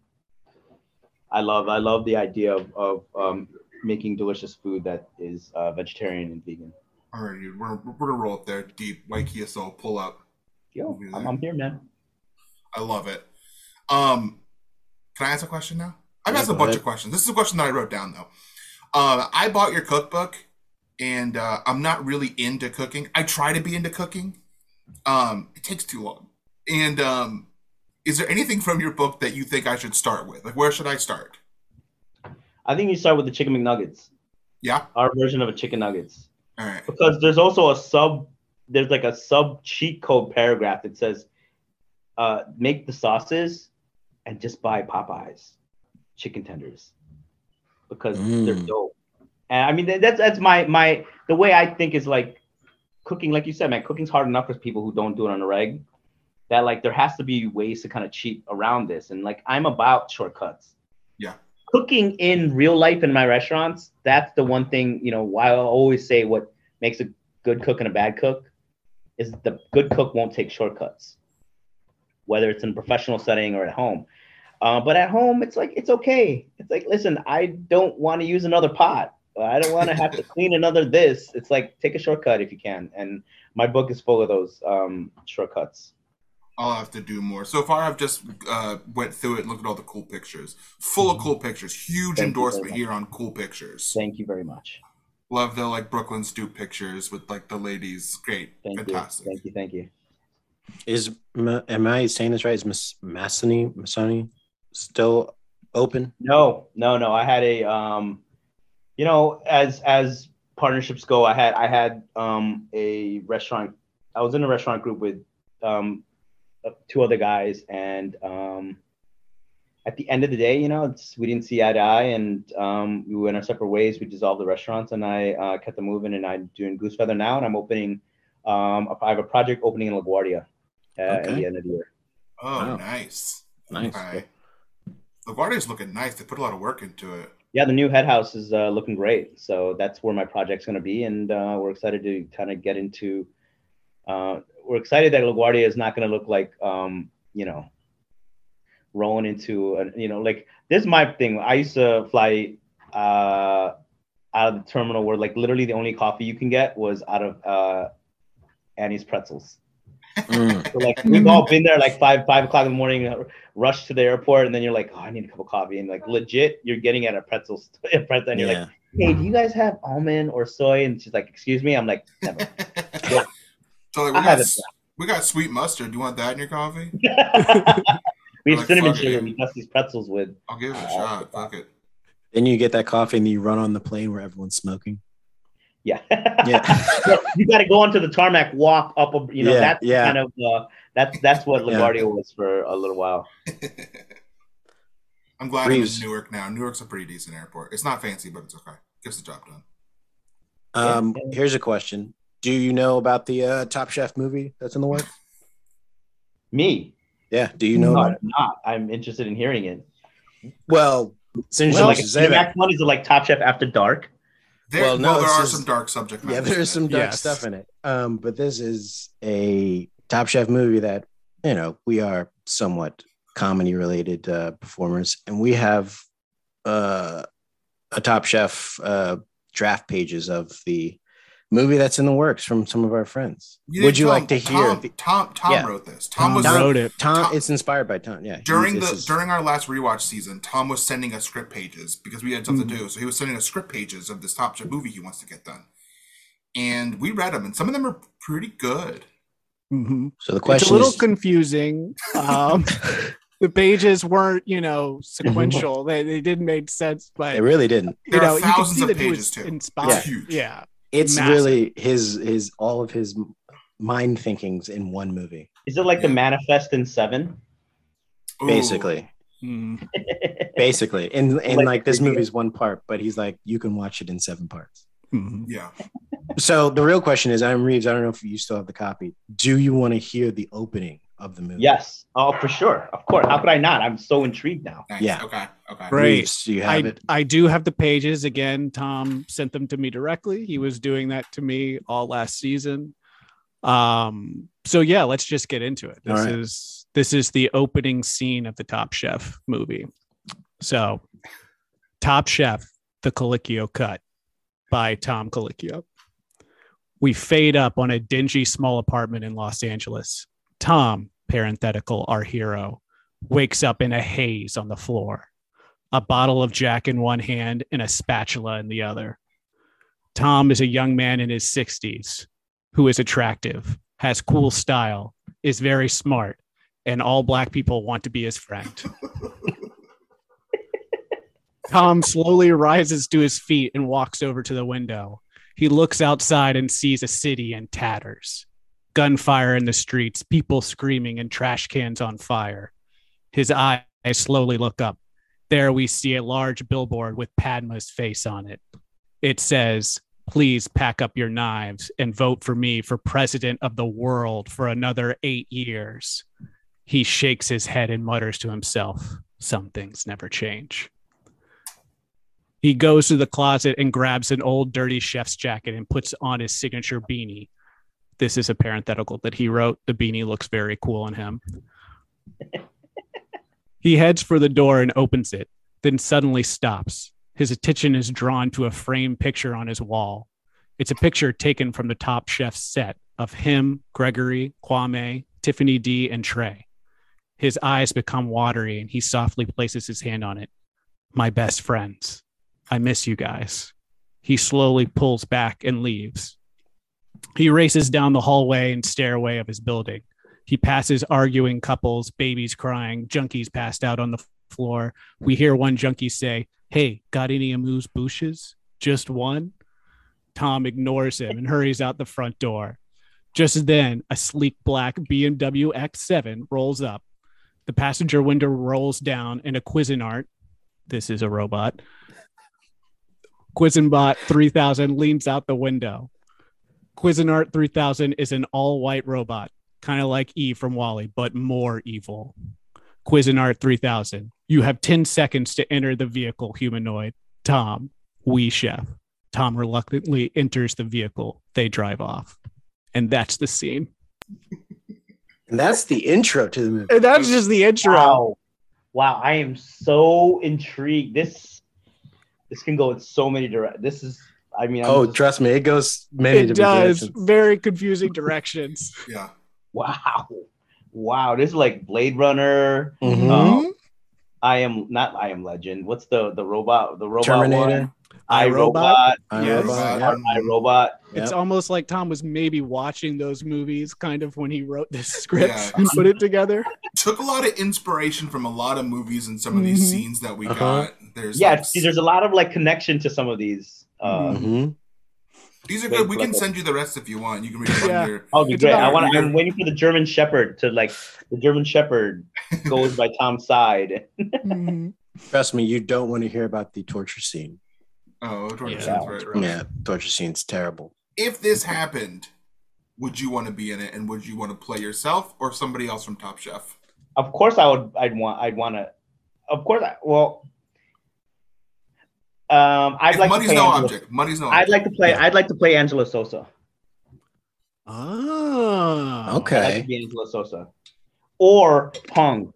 I love I love the idea of of um, making delicious food that is uh, vegetarian and vegan. All right, dude, we're we're gonna roll up there deep. Soul, pull up. Yo, I'm. I'm here, man. I love it. Um, can I ask a question now? I've Yeah, asked a bunch ahead. of questions. This is a question that I wrote down though. Uh, I bought your cookbook, and uh, I'm not really into cooking. I try to be into cooking. Um, it takes too long. And um, is there anything from your book that you think I should start with? Like, where should I start? I think you start with the chicken McNuggets, Yeah. our version of a chicken nuggets, All right. because there's also a sub. There's like a sub cheat code paragraph that says, uh, "Make the sauces, and just buy Popeyes chicken tenders, because they're Mm. dope." And I mean, that's that's my my the way I think is like cooking. Like you said, man, cooking's hard enough for people who don't do it on a reg. That like there has to be ways to kind of cheat around this, and like I'm about shortcuts. Yeah. Cooking in real life in my restaurants, that's the one thing, you know, why I always say what makes a good cook and a bad cook is the good cook won't take shortcuts, whether it's in a professional setting or at home. Uh, but at home, it's like, it's okay. It's like, listen, I don't want to use another pot. I don't want to have to clean another this. It's like, take a shortcut if you can. And my book is full of those um, shortcuts. I'll have to do more. So far, I've just uh, went through it and looked at all the cool pictures. Full of cool pictures. Huge Thank endorsement here on cool pictures. Thank you very much. Love the like Brooklyn stoop pictures with like the ladies. Great, Thank fantastic. you. Thank you. Thank you. Is am I saying this right? Is Miss Massoni Massoni still open? No, no, no. I had a um, you know, as as partnerships go, I had I had um a restaurant. I was in a restaurant group with um uh, two other guys, and um at the end of the day, you know, it's we didn't see eye to eye, and um we went our separate ways. We dissolved the restaurants, and I uh, kept them moving. And I'm doing Goosefeather now, and I'm opening. Um, I have a project opening in LaGuardia uh, at the end of the year. Oh, Wow. nice. Nice. Okay. LaGuardia's looking nice. They put a lot of work into it. Yeah, the new head house is uh, looking great. So that's where my project's going to be, and uh, we're excited to kind of get into. Uh, we're excited that LaGuardia is not going to look like, um, you know, rolling into, a, you know, like this is my thing. I used to fly uh, out of the terminal where like literally the only coffee you can get was out of uh, Annie's Pretzels. Mm. So like we've all been there like five five o'clock in the morning, uh, rush to the airport, and then you're like, oh, I need a cup of coffee, and like legit, you're getting at a pretzel, st- [LAUGHS] a pretzel, and you're like, hey, do you guys have almond or soy? And she's like, excuse me. I'm like, never. [LAUGHS] so like we have got, it. we got sweet mustard. Do you want that in your coffee? [LAUGHS] we have Like, cinnamon fuck it, sugar. dude. We dust these pretzels with. I'll give it a Uh, shot. Fuck it. Then you get that coffee and you run on the plane where everyone's smoking. Yeah. Yeah. [LAUGHS] Yeah, you got to go onto the tarmac, walk up. A, you know, Yeah, that's yeah. kind of uh, that's that's what Yeah. LaGuardia was for a little while. [LAUGHS] I'm glad Reeves. I'm in Newark now. Newark's a pretty decent airport. It's not fancy, but it's okay. Gets the job done. Um, here's a question: Do you know about the uh, Top Chef movie that's in the works? [LAUGHS] Me, Yeah. Do you know no, about I'm it? not. I'm interested in hearing it. Well, since Is it you like a say that, Cinemax one? Is it like Top Chef After Dark? There, Well, well, no, there are is- some dark subject matter. yeah, there's some dark Yes. stuff in it. Um, but this is a Top Chef movie that you know we are somewhat comedy related uh, performers, and we have uh, a Top Chef uh, draft pages of the movie that's in the works from some of our friends. You Would you tell like to hear? Tom, the- Tom, Tom Yeah. wrote this. Tom, Tom was wrote it. Tom, Tom- it's inspired by Tom. Yeah, during the is- during our last rewatch season. Tom was sending us script pages because we had something Mm-hmm. to do. So he was sending us script pages of this Top Chef movie he wants to get done, and we read them, and some of them are pretty good. Mhm. so the question It's a little is, confusing. Um, [LAUGHS] the pages weren't, you know, sequential. [LAUGHS] they, they didn't make sense, but it really didn't. you There know, are you can thousands see of pages, too. inspired. It's huge. Yeah. It's Massive. really his his all of his mind thinkings in one movie, Is it like the Manifest in Seven? Basically. Mm. [LAUGHS] basically. And and Like like this movie's one part, but he's like, you can watch it in seven parts. Mhm. Yeah. So the real question is, I'm Reeves. I don't know if you still have the copy. Do you want to hear the opening of the movie? yes. Oh, for sure. Of course. How could I not? I'm so intrigued now. Nice. Yeah. Okay. Okay. Great. Reeves, do you have I, it? I do have the pages again. Tom sent them to me directly. He was doing that to me all last season. Um, so yeah, let's just get into it. This All right. is this is the opening scene of the Top Chef movie. So, Top Chef, the Colicchio cut by Tom Colicchio. We fade up on a dingy small apartment in Los Angeles. Tom, parenthetical, our hero, wakes up in a haze on the floor a bottle of Jack in one hand and a spatula in the other. Tom is a young man in his 60s who is attractive, has cool style, is very smart, and all black people want to be his friend. [LAUGHS] Tom slowly rises to his feet and walks over to the window. He looks outside and sees a city in tatters. Gunfire in the streets, people screaming, and trash cans on fire. His eyes slowly look up there we see a large billboard with Padma's face on it. It says, Please pack up your knives and vote for me for president of the world for another eight years. He shakes his head and mutters to himself, Some things never change. He goes to the closet and grabs an old dirty chef's jacket and puts on his signature beanie. This is a parenthetical that he wrote. The beanie looks very cool on him. [LAUGHS] He heads for the door and opens it, then suddenly stops. His attention is drawn to a framed picture on his wall. It's a picture taken from the Top Chef set of him, Gregory, Kwame, Tiffany D, and Trey. His eyes become watery and he softly places his hand on it. My best friends. I miss you guys. He slowly pulls back and leaves. He races down the hallway and stairway of his building. He passes arguing couples, babies crying, junkies passed out on the floor. We hear one junkie say, Hey, got any amuse bouches? Just one? Tom ignores him and hurries out the front door. Just then, a sleek black BMW X7 rolls up. The passenger window rolls down, and a Cuisinart, this is a robot, Cuisinbot 3000 leans out the window. Cuisinart 3000 is an all white robot, kind of like Eve from WALL-E, but more evil. Cuisinart 3000, you have 10 seconds to enter the vehicle, humanoid. Tom, we chef. Tom reluctantly enters the vehicle. They drive off. And that's the scene. And that's the intro to the movie. And that's just the intro. Wow. Wow, I am so intrigued. This this can go in so many direct. This is I mean I'm Oh, just- trust me, it goes many It does. directions. Very confusing directions. [LAUGHS] Yeah. wow. Wow, this is like Blade Runner. Mhm. Um, I am not I am legend. What's the the robot the robot Terminator. one? I iRobot? Robot. I Yes. Robot, Robot. yeah. I Robot. It's Yep. almost like Tom was maybe watching those movies kind of when he wrote this script Yeah. and put it together. [LAUGHS] Took a lot of inspiration from a lot of movies and some of these Mhm. scenes that we Uh-huh. got. There's Yeah, like, there's a lot of like connection to some of these. Uh, Mhm. these are good. We can send you the rest if you want. You can read it Yeah. on your Oh, be great! I want. I'm waiting for the German Shepherd to like. The German Shepherd [LAUGHS] goes by Tom's side. Trust me, you don't want to hear about the torture scene. Oh, torture Yeah. scenes, right, right. Yeah, torture scene's terrible. If this happened, would you want to be in it, and would you want to play yourself or somebody else from Top Chef? Of course, I would. I'd want. I'd want to. Of course, I, well. Um, I'd If like to play. no Angelo, object. Money's no I'd object. like to play. I'd like to play Angelo Sosa. Oh. I'd like Okay. to be Angelo Sosa, or Hung,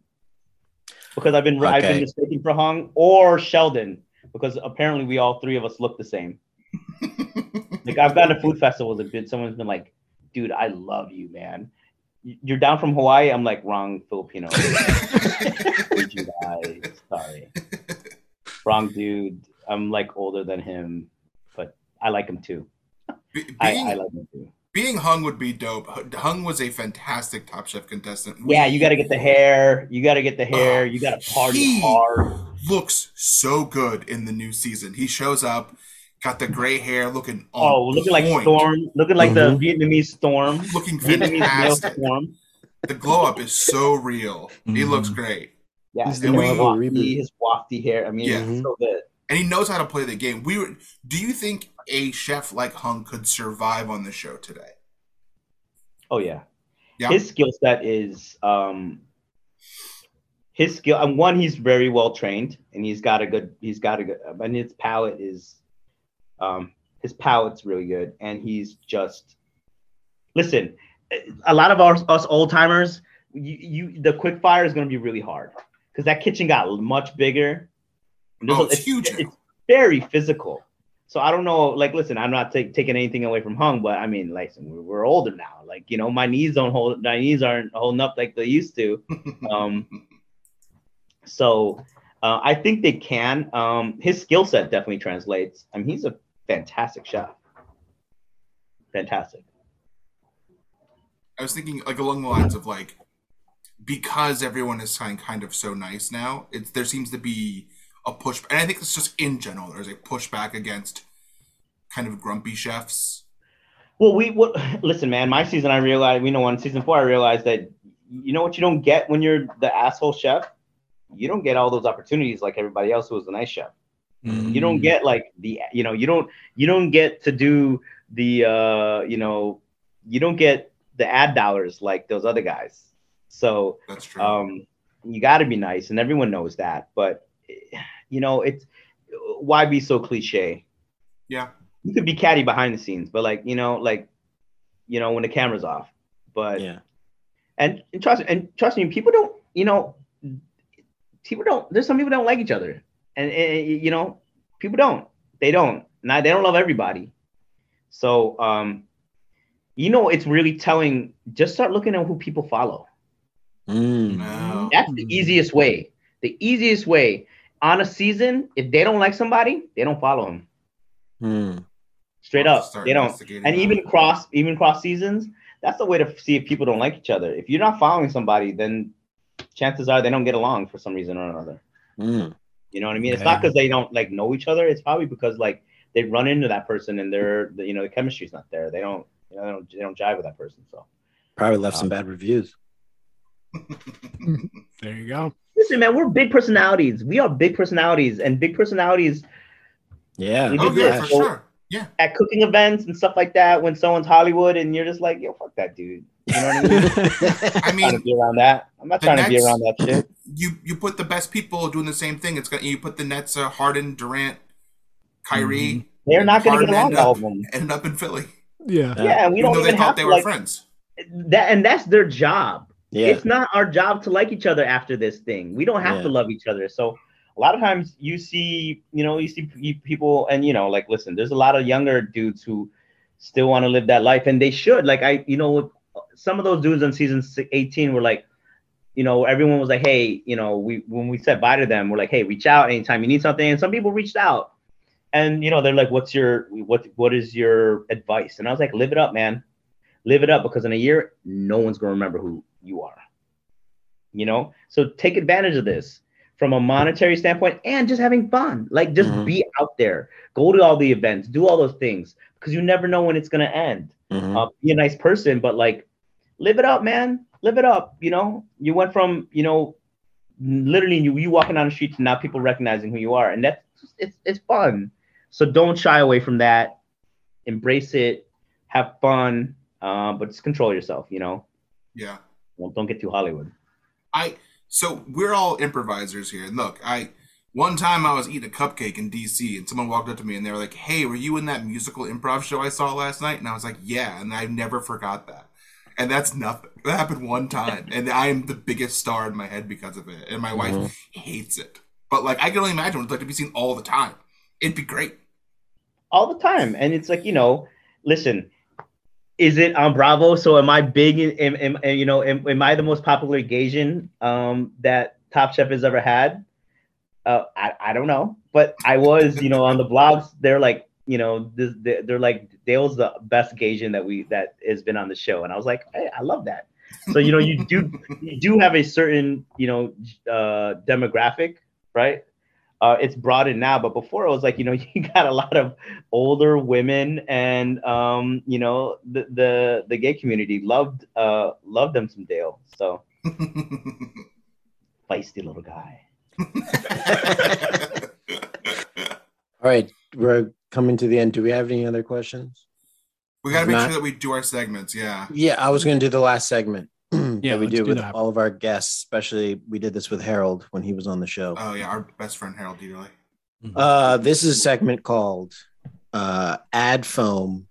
because I've been I've been mistaken for Hung or Sheldon because apparently we all three of us look the same. [LAUGHS] Like I've gone to food festivals and been someone's been like, "Dude, I love you, man. You're down from Hawaii." I'm like, "Wrong, Filipino." [LAUGHS] Hate you guys. Sorry, wrong dude. I'm like older than him, but I like him too. Be- I, being, I like him too. being Hung would be dope. Hung was a fantastic Top Chef contestant. Yeah, you got to get the hair. You got to get the hair. You got to party He hard. looks so good in the new season. He shows up, got the gray hair, looking on Oh, looking like Storm. Looking like Mhm. the Vietnamese Storm. looking Vietnamese male. Storm. the glow up is so real. He Mm-hmm. Mhm. looks great. Yeah, He's the Marvel wafty, his wafty hair. I mean, Yeah. it's so good. And he knows how to play the game. We were. Do you think a chef like Hung could survive on the show today? Oh yeah. Yeah. His skill set is um his skill and one he's very well trained and he's got a good he's got a good and his palate is um his palate's really good and he's just listen a lot of our, us old timers you, you the quick fire is going to be really hard because that kitchen got much bigger There's Oh, a- it's huge it's very physical so I don't know. Like, listen, I'm not ta- taking anything away from Hung, but I mean, like, we're, we're older now. Like, you know, my knees don't hold. My knees aren't holding up like they used to. [LAUGHS] Um, so uh, I think they can. Um, his skill set definitely translates. I mean, he's a fantastic chef. Fantastic. I was thinking like along the lines of like because everyone is kind kind of so nice now. It's there seems to be a push, and I think it's just in general. There's a pushback against kind of grumpy chefs. Well, we what, listen, man. My season, I realized. We know on season four, I realized that you know what you don't get when you're the asshole chef. You don't get all those opportunities like everybody else who was the nice chef. You don't get like the you know you don't you don't get to do the uh you know you don't get the ad dollars like those other guys. So That's true. um you got to be nice and everyone knows that but you know it's why be so cliche yeah, you could be catty behind the scenes but like you know like you know when the camera's off but Yeah. and, and trust and trust me people don't you know people don't there's some people don't like each other and, and you know people don't they don't not they don't love everybody so um you know it's really telling just start looking at who people follow Mm. No. that's the easiest way. The easiest way on a season, if they don't like somebody, they don't follow them. Mm. Straight up, they don't. And that. even cross, even cross seasons, that's the way to see if people don't like each other. If you're not following somebody, then chances are they don't get along for some reason or another. Mm. You know what I mean? It's not because they don't like know each other. It's probably because like they run into that person and they're you know the chemistry's not there. They don't you know, they don't they don't jive with that person. So Probably left some bad reviews. [LAUGHS] There you go. Listen, man, we're big personalities. We are big personalities, and big personalities Yeah. Oh yeah, for So- sure. Yeah, at cooking events and stuff like that when someone's Hollywood and you're just like, yo, fuck that dude. You know what I mean? [LAUGHS] I I'm trying to be around that. I'm not the trying to be around that shit. you you put the best people doing the same thing. It's gonna you put the Nets, uh, Harden, Durant, Kyrie. Mhm. They're not gonna Harden get along, ended all up, of them. ended up in Philly, Yeah. Yeah. Yeah, we even don't though they even thought have they were like friends. that, and that's their job. Yeah. It's not our job to like each other after this thing. We don't have Yeah. to love each other. So a lot of times you see, you know, you see people, and you know, like, listen, there's a lot of younger dudes who still want to live that life, and they should. Like, I, you know, uh, some of those dudes on season 18 were like, you know, everyone was like, hey, you know, we when we said bye to them, we're like, hey, reach out anytime you need something. And some people reached out, and you know, they're like, what's your what what is your advice? And I was like, live it up, man, live it up, because in a year, no one's gonna remember who you are. You know, so take advantage of this from a monetary standpoint and just having fun. Like, just Mhm. be out there, go to all the events, do all those things, because you never know when it's gonna end Mhm. uh, be a nice person, but like live it up, man. Live it up. You know, you went from you know, literally you you walking down the street to now people recognizing who you are, and that's it's it's fun. So don't shy away from that. Embrace it. Have fun, uh, but just control yourself. You know, Yeah. Don't, don't get too Hollywood. I so we're all improvisers here. And look, I one time I was eating a cupcake in DC and someone walked up to me and they were like, Hey, were you in that musical improv show I saw last night? And I was like, Yeah, and I never forgot that. And that's nothing. That happened one time. [LAUGHS] And I am the biggest star in my head because of it. And my wife Mhm. hates it. But like I can only imagine what it's like to be seen all the time. It'd be great. all the time. And it's like, you know, listen, is it on Bravo? So am I big in- you know, am, am I the most popular Gasian um, that Top Chef has ever had? Uh, I, I don't know, but I was, you know, on the blogs, they're like, you know, this, they're, like, Dale's the best Gasian that we, that has been on the show. And I was like, hey, I love that. So, you know, you do, you do have a certain, you know, uh, demographic, right? Uh, it's broadened now, but before it was like, you know, [LAUGHS] you got a lot of older women and, um, you know, the, the, the gay community loved, uh, loved them some Dale. So [LAUGHS] feisty little guy. [LAUGHS] All right, we're coming to the end. Do we have any other questions? we gotta make Not- sure that we do our segments. Yeah. Yeah, I was going to do the last segment. Yeah, that we do do with that. all of our guests, especially we did this with Harold when he was on the show. Oh yeah, our best friend Harold Dieterle. Uh, this is a segment called uh, Add Foam,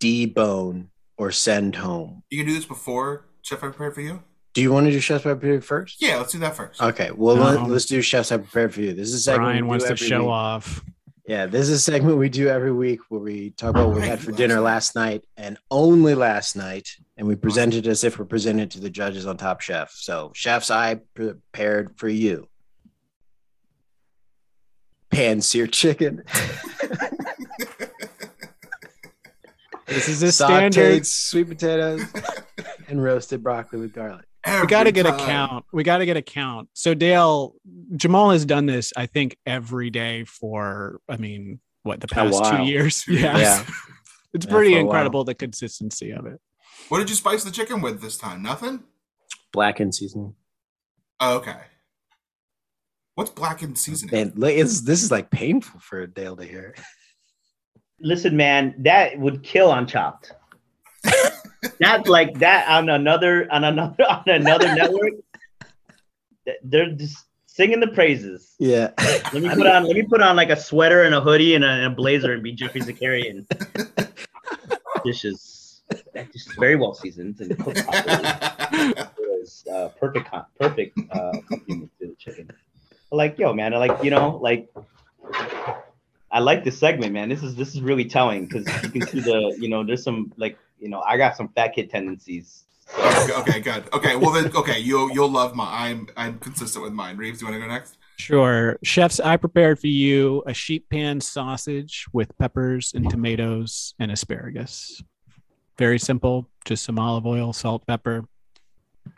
Debone, or Send Home. You can do this before Chef I prepared for you. Do you want to do Chef's I Prepared first? Yeah, let's do that first. Okay, well, No. let, us do Chef's I Prepared for you. This is a segment Brian wants to show week. off. Yeah, this is a segment we do every week where we talk about what we had for dinner last night and only last night, and we present it as if we're presented to the judges on Top Chef. So, chefs, I prepared for you pan seared chicken, [LAUGHS] This is a sauteed standard. sweet potatoes, [LAUGHS] and roasted broccoli with garlic. We got to Every get a count. We got to get a count. So Dale, Jamal has done this, I think, every day for, I mean, what the past two years. [LAUGHS] Two Yeah. Yeah. it's Yeah, pretty for a while. incredible the consistency of it. What did you spice the chicken with this time? Nothing. Blackened seasoning. Oh, okay. What's blackened seasoning? Man, look, it's, this is like painful for Dale to hear. Listen, man, that would kill on Chopped. [LAUGHS] That's like that on another on another on another network. They're just singing the praises. Yeah. Let me put on let me put on like a sweater and a hoodie and a, and a blazer and be Geoffrey Zakarian. [LAUGHS] Dishes that just very well seasoned and cooked properly. [LAUGHS] It was uh, perfect, con- perfect uh, accompaniment to the chicken. Like, yo, man, I like, you know, like, I like this segment, man. This is this is really telling because you can see the, you know, there's some like, you know, I got some fat kid tendencies. okay, okay, good. Okay, well then, okay, you'll you'll love my. I'm I'm consistent with mine. Reeves, do you want to go next? Sure. Chefs, I prepared for you a sheet pan sausage with peppers and tomatoes and asparagus. Very simple. Just some olive oil, salt, pepper.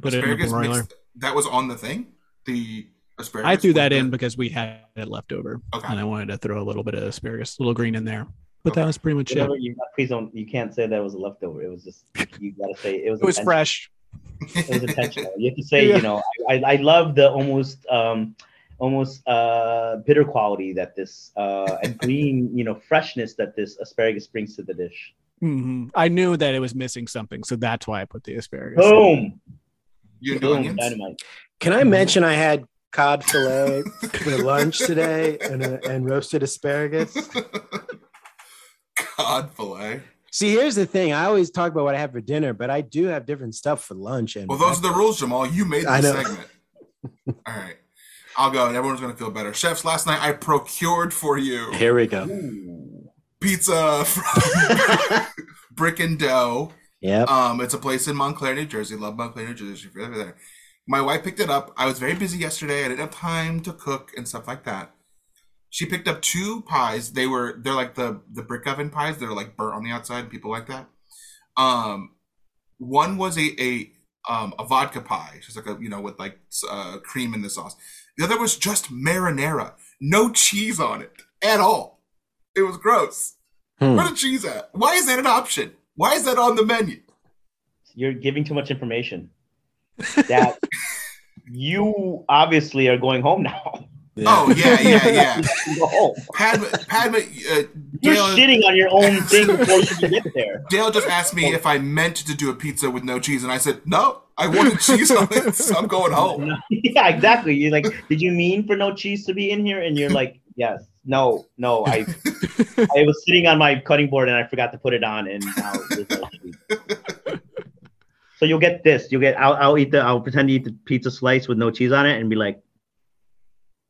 Put it in a Asparagus broiler. mixed- that was on the thing. The asparagus. I threw with that the- in because we had it left over, Okay. and I wanted to throw a little bit of asparagus, a little green in there. But Okay. that was pretty much it. Whatever you, please don't, you can't say that was a leftover. It was just, you gotta say it was. [LAUGHS] It was fresh. It was intentional. You have to [LAUGHS] say, Yeah. you know, I, I, I love the almost, um, almost uh, bitter quality that this uh, and green, you know, freshness that this asparagus brings to the dish. Hmm I knew that it was missing something, so that's why I put the asparagus. Boom, You and boom, onions. dynamite. Can I mention I had cod fillet [LAUGHS] for lunch today and, uh, and roasted asparagus? [LAUGHS] Cod fillet. See, here's the thing. I always talk about what I have for dinner, but I do have different stuff for lunch. And Well, those are the rules, Jamal. You made I this segment. [LAUGHS] All right. I'll go, and everyone's going to feel better. Chefs, last night I procured for you Here we go. Ooh. Pizza [LAUGHS] from Brick and Dough. Yeah. Um, it's a place in Montclair, New Jersey. Love Montclair, New Jersey. If you're ever there. My wife picked it up. I was very busy yesterday. I didn't have time to cook and stuff like that. She picked up two pies. They were they're like the the brick oven pies. They're like burnt on the outside. People like that. Um, one was a a um a vodka pie, just like a you know with like uh, cream in the sauce. The other was just marinara, no cheese on it at all. It was gross. Hmm. Where the cheese at? Why is that an option? Why is that on the menu? You're giving too much information. [LAUGHS] That you obviously are going home now. Oh yeah, yeah, yeah. [LAUGHS] Go home. Padma, Padma, uh, You're Dale, shitting on your own thing before you even get there. Dale just asked me if I meant to do a pizza with no cheese, and I said no. I wanted cheese on it, so I'm going home. [LAUGHS] yeah, exactly. You're like, did you mean for no cheese to be in here? And you're like, yes, no, no. I [LAUGHS] I was sitting on my cutting board and I forgot to put it on, and now there's no cheese. So you'll get this. You'll get. I'll, I'll eat the. I'll pretend to eat the pizza slice with no cheese on it, and be like,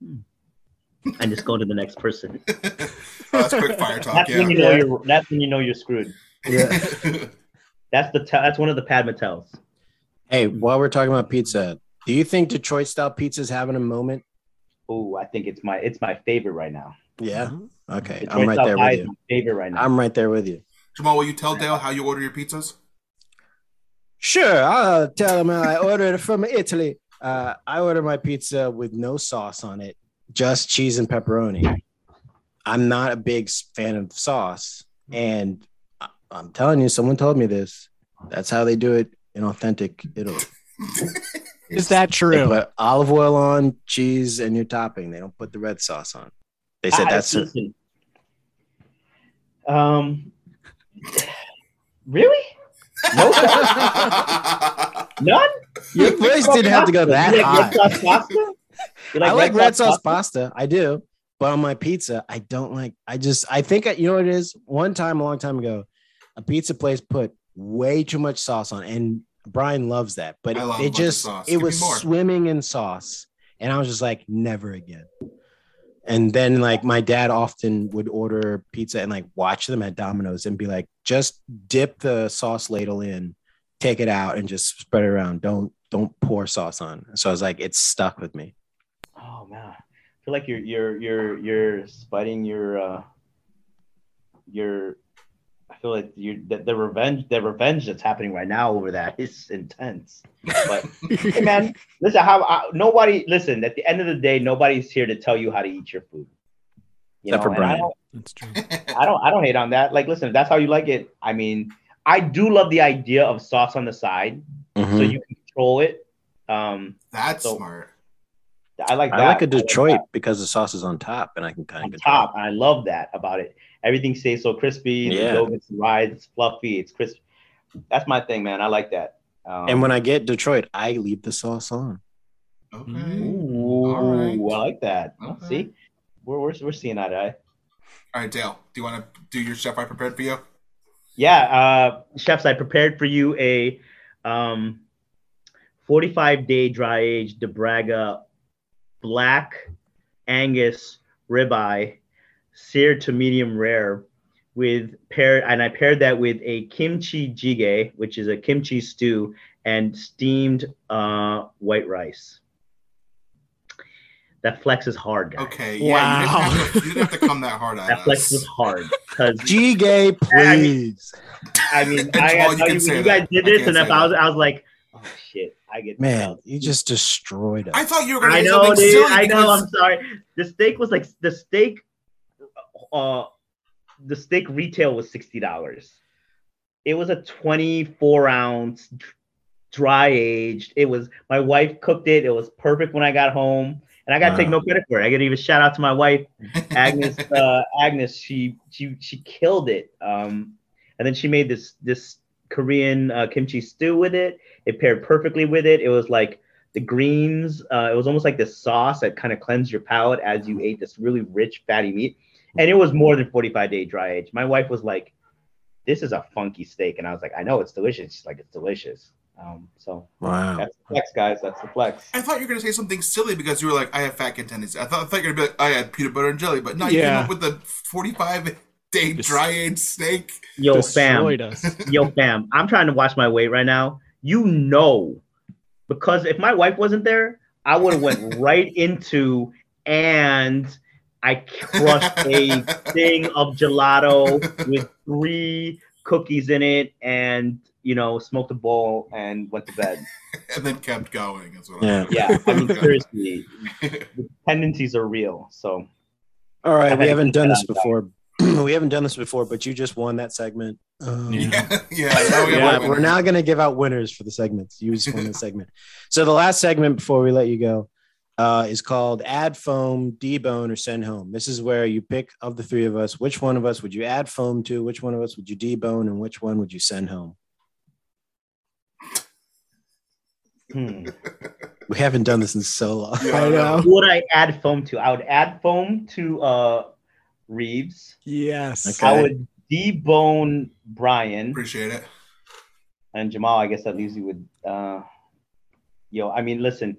hmm. and just go to the next person. [LAUGHS] Oh, that's quick fire talk. That's when you Yeah. know you're. That's when you know you're screwed. Yeah. [LAUGHS] That's the. Te- that's one of the Padma tells. Hey, while we're talking about pizza, do you think Detroit style pizza's having a moment? Oh, I think it's my. It's my favorite right now. Yeah. Okay. Detroit I'm right style there with you. my favorite right now. I'm right there with you. Jamal, will you tell Dale how you order your pizzas? Sure. I'll tell him how I ordered it from Italy. Uh, I order my pizza with no sauce on it, just cheese and pepperoni. I'm not a big fan of sauce. And I- I'm telling you, someone told me this. That's how they do it in authentic Italy. [LAUGHS] Is that true? They put olive oil on cheese and your topping. They don't put the red sauce on. They said I- that's it. listen. Um, really? No? [LAUGHS] None? Your voice didn't have to go that you high. red sauce pasta? You I like red sauce pasta? pasta. I do, but on my pizza, I don't like. I just, I think I, you know what it is. One time, a long time ago, a pizza place put way too much sauce on, and Brian loves that, but love it just it Give was swimming in sauce, and I was just like, never again. And then, like, my dad often would order pizza and like watch them at Domino's and be like, just dip the sauce ladle in, take it out, and just spread it around. Don't, don't pour sauce on. So I was like, it's stuck with me. Oh man, I feel like you're you're you're you're spiting your uh your. I feel like you the, the revenge the revenge that's happening right now over that is intense. But [LAUGHS] hey man, listen, how I, nobody listen. At the end of the day, nobody's here to tell you how to eat your food. You Except for Brian. That's true. I don't I don't hate on that. Like, listen, if that's how you like it. I mean, I do love the idea of sauce on the side, so Mhm. you control it. Um, That's So- smart. I like that. I like a that. Detroit because the sauce is on top, and I can kind on of top. And I love that about it. Everything stays so crispy. Yeah. The dough gets rise. It's fluffy. It's crisp. That's my thing, man. I like that. Um, And when I get Detroit, I leave the sauce on. Okay. ooh, All right. I like that. Okay. See, we're, we're we're seeing eye to eye. All right, Dale. Do you want to do your chef I prepared for you? Yeah, uh, chefs, I prepared for you a um, 45 day dry aged DeBragga black Angus ribeye, seared to medium rare, with paired, and I paired that with a kimchi jjigae, which is a kimchi stew, and steamed uh, white rice. That flex is hard, guys. Okay. Yeah. You, didn't have to, you didn't have to come that hard [LAUGHS] at That flex was hard because G [LAUGHS] gay, I mean- please. I mean, Jamal, [LAUGHS] I you gotta tell can you, you guys did I this, and if I was, that. I was like, oh shit, I get Man, you just destroyed us. I thought you were going to I know, something dude. silly I know. because- I'm sorry. The steak was like the steak. Uh, the steak retail was sixty dollars. It was a 24 ounce dry aged. It was my wife cooked it. It was perfect when I got home, and I got to take no credit for it. I got to even shout out to my wife, Agnes. [LAUGHS] uh, Agnes, she she she killed it. Um, and then she made this this Korean uh, kimchi stew with it. It paired perfectly with it. It was like the greens. Uh, it was almost like this sauce that kind of cleansed your palate as you ate this really rich fatty meat. And it was more than 45 day dry age. My wife was like, "This is a funky steak," and I was like, "I know it's delicious." She's like, "It's delicious." Um, so wow. that's the flex, guys. That's the flex. I thought you were going to say something silly because you were like, I have fat contendency. I thought, I thought you were going to be like, I had peanut butter and jelly, but no, you came up with the 45 day dry aged steak. Yo, fam. Destroyed us. [LAUGHS] Yo, fam, I'm trying to watch my weight right now. You know, because if my wife wasn't there, I would have went right into and I crushed a [LAUGHS] thing of gelato with three cookies in it, and you know, smoked a bowl and went to bed. [LAUGHS] and then kept going. That's what Yeah. I Yeah, I mean, [LAUGHS] seriously, the tendencies are real. So All right, we haven't done this before. [CLEARS THROAT] we haven't done this before, but you just won that segment. Um, Yeah. yeah, yeah. we yeah we're now going to give out winners for the segments. You just won the segment. So the last segment before we let you go uh, is called Add Foam, Debone, or Send Home. This is where you pick of the three of us, which one of us would you add foam to, which one of us would you debone, and which one would you send home. hmm. We haven't done this in so long. Yeah, I know. who would I add foam to? I would add foam to uh Reeves. Yes. Okay. I would debone Brian Appreciate it. and Jamal. I guess that leaves you with uh yo. I mean, listen.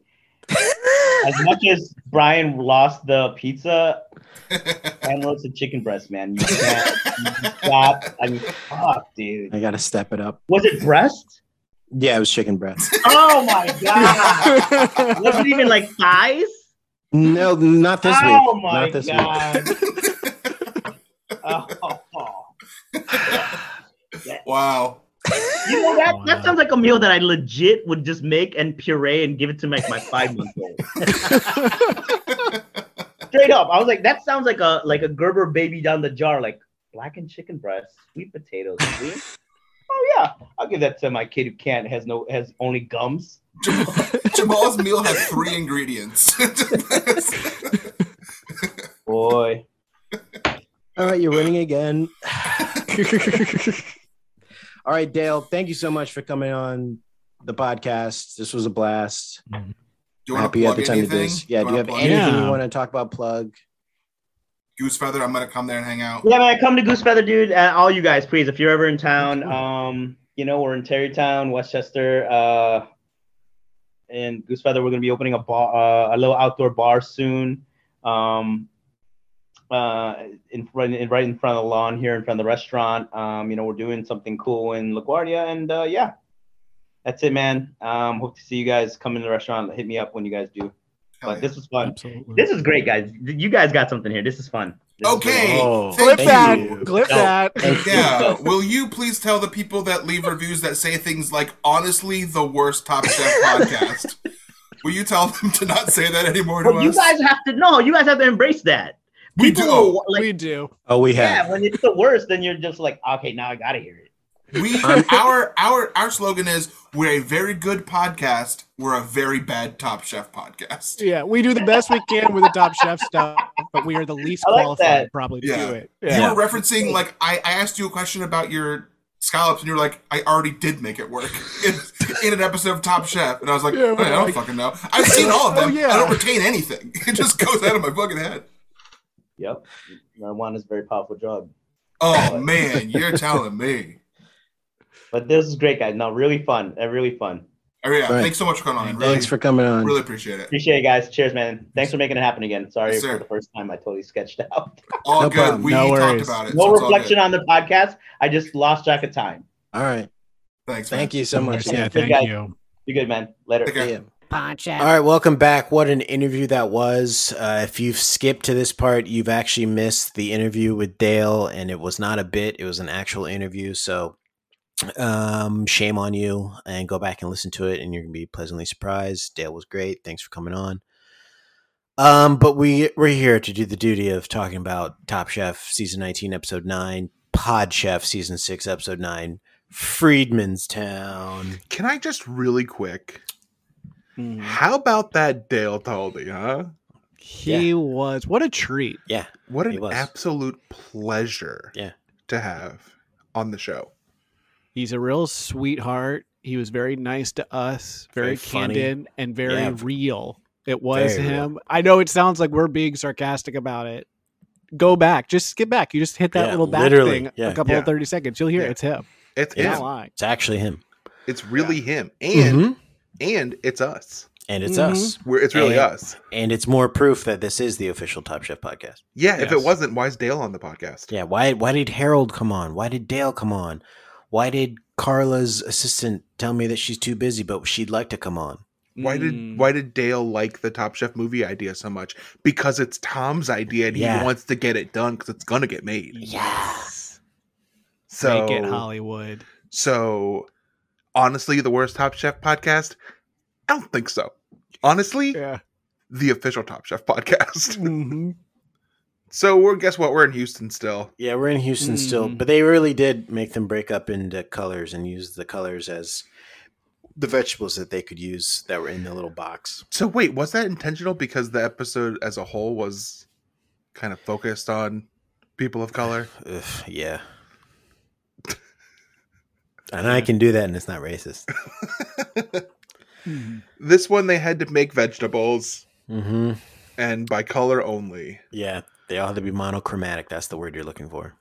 As much as Brian lost the pizza [LAUGHS] and lost the chicken breast, man, you can't you stop. I mean, fuck, dude. I got to step it up. Was it breast? Yeah, it was chicken breast. Oh my god! [LAUGHS] Was it even like thighs? No, not this oh week. my Not this week. god! [LAUGHS] Oh, oh, wow. You know that that sounds like a meal that I legit would just make and puree and give it to like my five month old. [LAUGHS] Straight up, I was like, that sounds like a like a Gerber baby down the jar, like blackened chicken breast, sweet potatoes, sweet. Oh yeah, I'll give that to my kid who can't has no has only gums. Jamal, [LAUGHS] Jamal's meal has three ingredients. Boy, All right, you're winning again. [LAUGHS] All right, Dale, thank you so much for coming on the podcast. This was a blast. Do you want to Happy at plug the time anything? of this. Yeah, do you wanna have anything Yeah. you want to talk about? Plug. Goosefeather, I'm gonna come there and hang out. yeah, man, come to Goosefeather, dude. And all you guys, please, if you're ever in town, um, you know we're in Tarrytown, Westchester, uh, and Goosefeather. We're gonna be opening a bar, uh, a little outdoor bar soon. Um, uh, in right, in right in front of the lawn here, in front of the restaurant. Um, you know, we're doing something cool in LaGuardia, and uh, yeah, that's it, man. Um, hope to see you guys come in the restaurant. Hit me up when you guys do. Hell But yeah. this was fun. Absolutely. This is great, guys. You guys got something here. This is fun. This is Okay. great. Oh, Thank Clip that. Clip No. that. Yeah. Will you please tell the people that leave reviews that say things like, honestly, the worst Top Chef [LAUGHS] podcast? Will you tell them to not say that anymore to Well, you us? guys have to know. You guys have to embrace that. We do. will, like, we do. Oh, we have. yeah, have. when it's the worst, then you're just like, okay, now I gotta hear it. We [LAUGHS] our our our slogan is we're a very good podcast. We're a very bad Top Chef podcast. Yeah, we do the best we can with the Top Chef stuff, but we are the least like qualified that. probably to Yeah. do it. You were referencing like I, I asked you a question about your scallops, and you're like, I already did make it work [LAUGHS] in, in an episode of Top Chef, and I was like, Yeah, "Oh, I don't like- fucking know. I've seen [LAUGHS] all of Oh, them. yeah. I don't retain anything. It just goes out of my fucking head. Yep. Marijuana is a very powerful drug. Oh man, you're telling me. [LAUGHS] But this is great, guys. No, really fun. Uh, really fun. Oh yeah, Right. thanks so much for coming on. Really, Thanks for coming on. really appreciate it. Appreciate it, guys. Cheers, man. Thanks for making it happen again. Sorry Yes, for the first time I totally sketched [LAUGHS] out. All No good. problem. We No talked worries. about it. No so reflection on the podcast. I just lost track of time. All right. Thanks. Man. Thank you so much. Yeah, Yeah. thank guys. you. You good, man. Later. Take All right, welcome back. What an interview that was. Uh, if you've skipped to this part, you've actually missed the interview with Dale, and it was not a bit, it was an actual interview. So, um, shame on you, and go back and listen to it, and you're going to be pleasantly surprised. Dale was great. Thanks for coming on. Um, but we, we're here to do the duty of talking about Top Chef Season 19, Episode 9, Pod Chef Season 6, Episode 9, Freedmen's Town. Can I just really quick? Mhm. How about that Dale Talde, huh? He was what a treat. Yeah. What an absolute pleasure Yeah. to have on the show. He's a real sweetheart. He was very nice to us, very, Very funny. candid and very Yeah. real. It was Very real. him. I know it sounds like we're being sarcastic about it. Go back, just skip back. You just hit that Yeah, little back literally, thing yeah. a couple Yeah. of thirty seconds. You'll hear Yeah. it's him. It's He's him. It's actually him. It's really him, and Mhm. And it's us. And it's Mhm. us. We're, it's really And- us. And it's more proof that this is the official Top Chef podcast. Yeah. If it wasn't, why is Dale on the podcast? Yeah. Why why did Harold come on? Why did Dale come on? Why did Carla's assistant tell me that she's too busy, but she'd like to come on? Why did Mm. why did Dale like the Top Chef movie idea so much? Because it's Tom's idea, and Yeah. he wants to get it done because it's gonna get made. Yes. So Make it Hollywood. So, honestly, the worst Top Chef podcast? I don't think so. Honestly, Yeah. the official Top Chef podcast. [LAUGHS] Mhm. so we're guess what? We're in Houston still. Yeah, we're in Houston still, Mm. but they really did make them break up into colors and use the colors as the vegetables that they could use that were in the little box. So wait, was that intentional? Because the episode as a whole was kind of focused on people of color. [SIGHS] Ugh, yeah. And I can do that and it's not racist. [LAUGHS] This one they had to make vegetables hmm and by color only. Yeah, they all had to be monochromatic. That's the word you're looking for.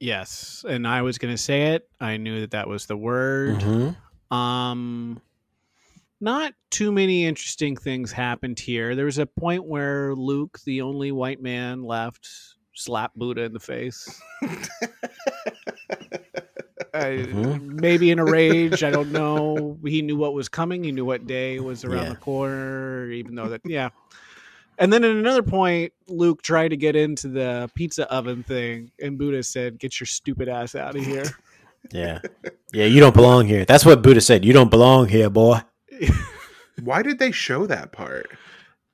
Yes, and I was going to say it. I knew that that was the word. Mhm. Um, not too many interesting things happened here. There was a point where Luke, the only white man left, slapped Buddha in the face. [LAUGHS] I- Mhm. Maybe in a rage. I don't know. He knew what was coming. He knew what day was around Yeah. the corner. Even though that, yeah. And then at another point, Luke tried to get into the pizza oven thing, and Buddha said, "Get your stupid ass out of here." [LAUGHS] Yeah. Yeah, you don't belong here. That's what Buddha said. You don't belong here, boy. [LAUGHS] Why did they show that part?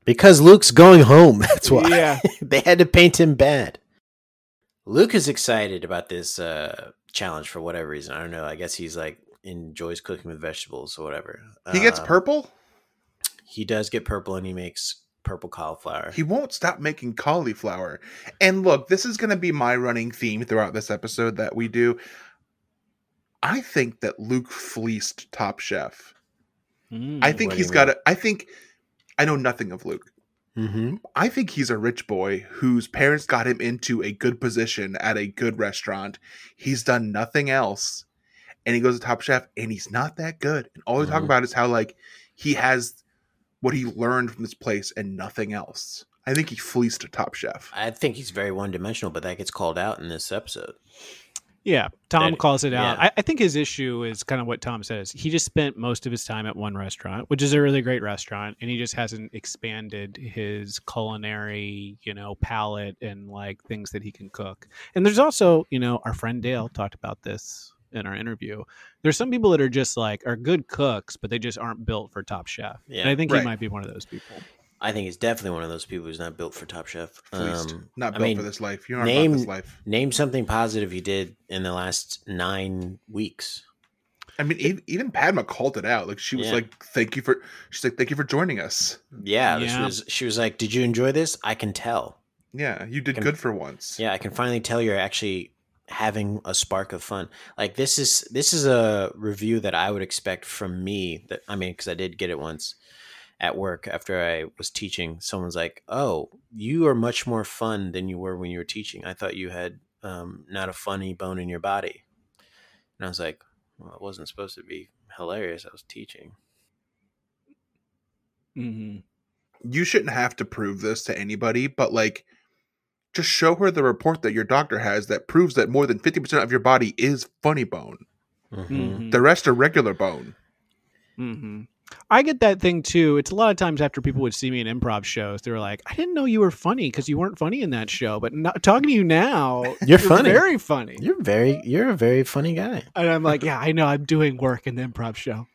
Because Luke's going home. [LAUGHS] That's why. Yeah. they had to paint him bad. Luke is excited about this uh, challenge for whatever reason. I don't know. I guess he's like enjoys cooking with vegetables or whatever. He gets Um, purple. He does get purple, and he makes purple cauliflower. He won't stop making cauliflower. And look, this is going to be my running theme throughout this episode that we do. I think that Luke fleeced Top Chef. Mm. I think what do he's you got mean? a. I think I know nothing of Luke. Mm-hmm. I think he's a rich boy whose parents got him into a good position at a good restaurant. He's done nothing else. And he goes to Top Chef and he's not that good. And all they talk Mhm. about is how like he has what he learned from this place and nothing else. I think he fleeced a Top Chef. I think he's very one dimensional, but that gets called out in this episode. Yeah, Tom That- calls it out. yeah. I, I think his issue is kind of what Tom says. He just spent most of his time at one restaurant, which is a really great restaurant, and he just hasn't expanded his culinary, you know, palate and like things that he can cook. And there's also, you know, our friend Dale talked about this in our interview. There's some people that are just like are good cooks, but they just aren't built for Top Chef. Yeah. and I think Right. he might be one of those people. I think he's definitely one of those people who's not built for Top Chef. Fleeced. Um, not I built mean, for this life. You're not name- about this life. Name something positive he did in the last nine weeks. I mean, even, even Padma called it out. Like she was Yeah. like, "Thank you for." She's like, "Thank you for joining us." Yeah, this Yeah. was. She was like, "Did you enjoy this? I can tell. Yeah, you did Can- good for once. Yeah, I can finally tell you're actually having a spark of fun. Like this is this is a review that I would expect from me. That I mean, because I did get it once at work after I was teaching. Someone's like, "Oh, you are much more fun than you were when you were teaching. I thought you had um, not a funny bone in your body." And I was like, "Well, it wasn't supposed to be hilarious. I was teaching." hmm you shouldn't have to prove this to anybody, but like just show her the report that your doctor has that proves that more than 50% of your body is funny bone. Mm-hmm. Mhm. The rest are regular bone. hmm I get that thing too. It's a lot of times after people would see me in improv shows, they were like, "I didn't know you were funny because you weren't funny in that show." But no, talking to you now, [LAUGHS] You're funny. very funny. You're very, you're a very funny guy. and I'm like, "Yeah, I know. I'm doing work in the improv show.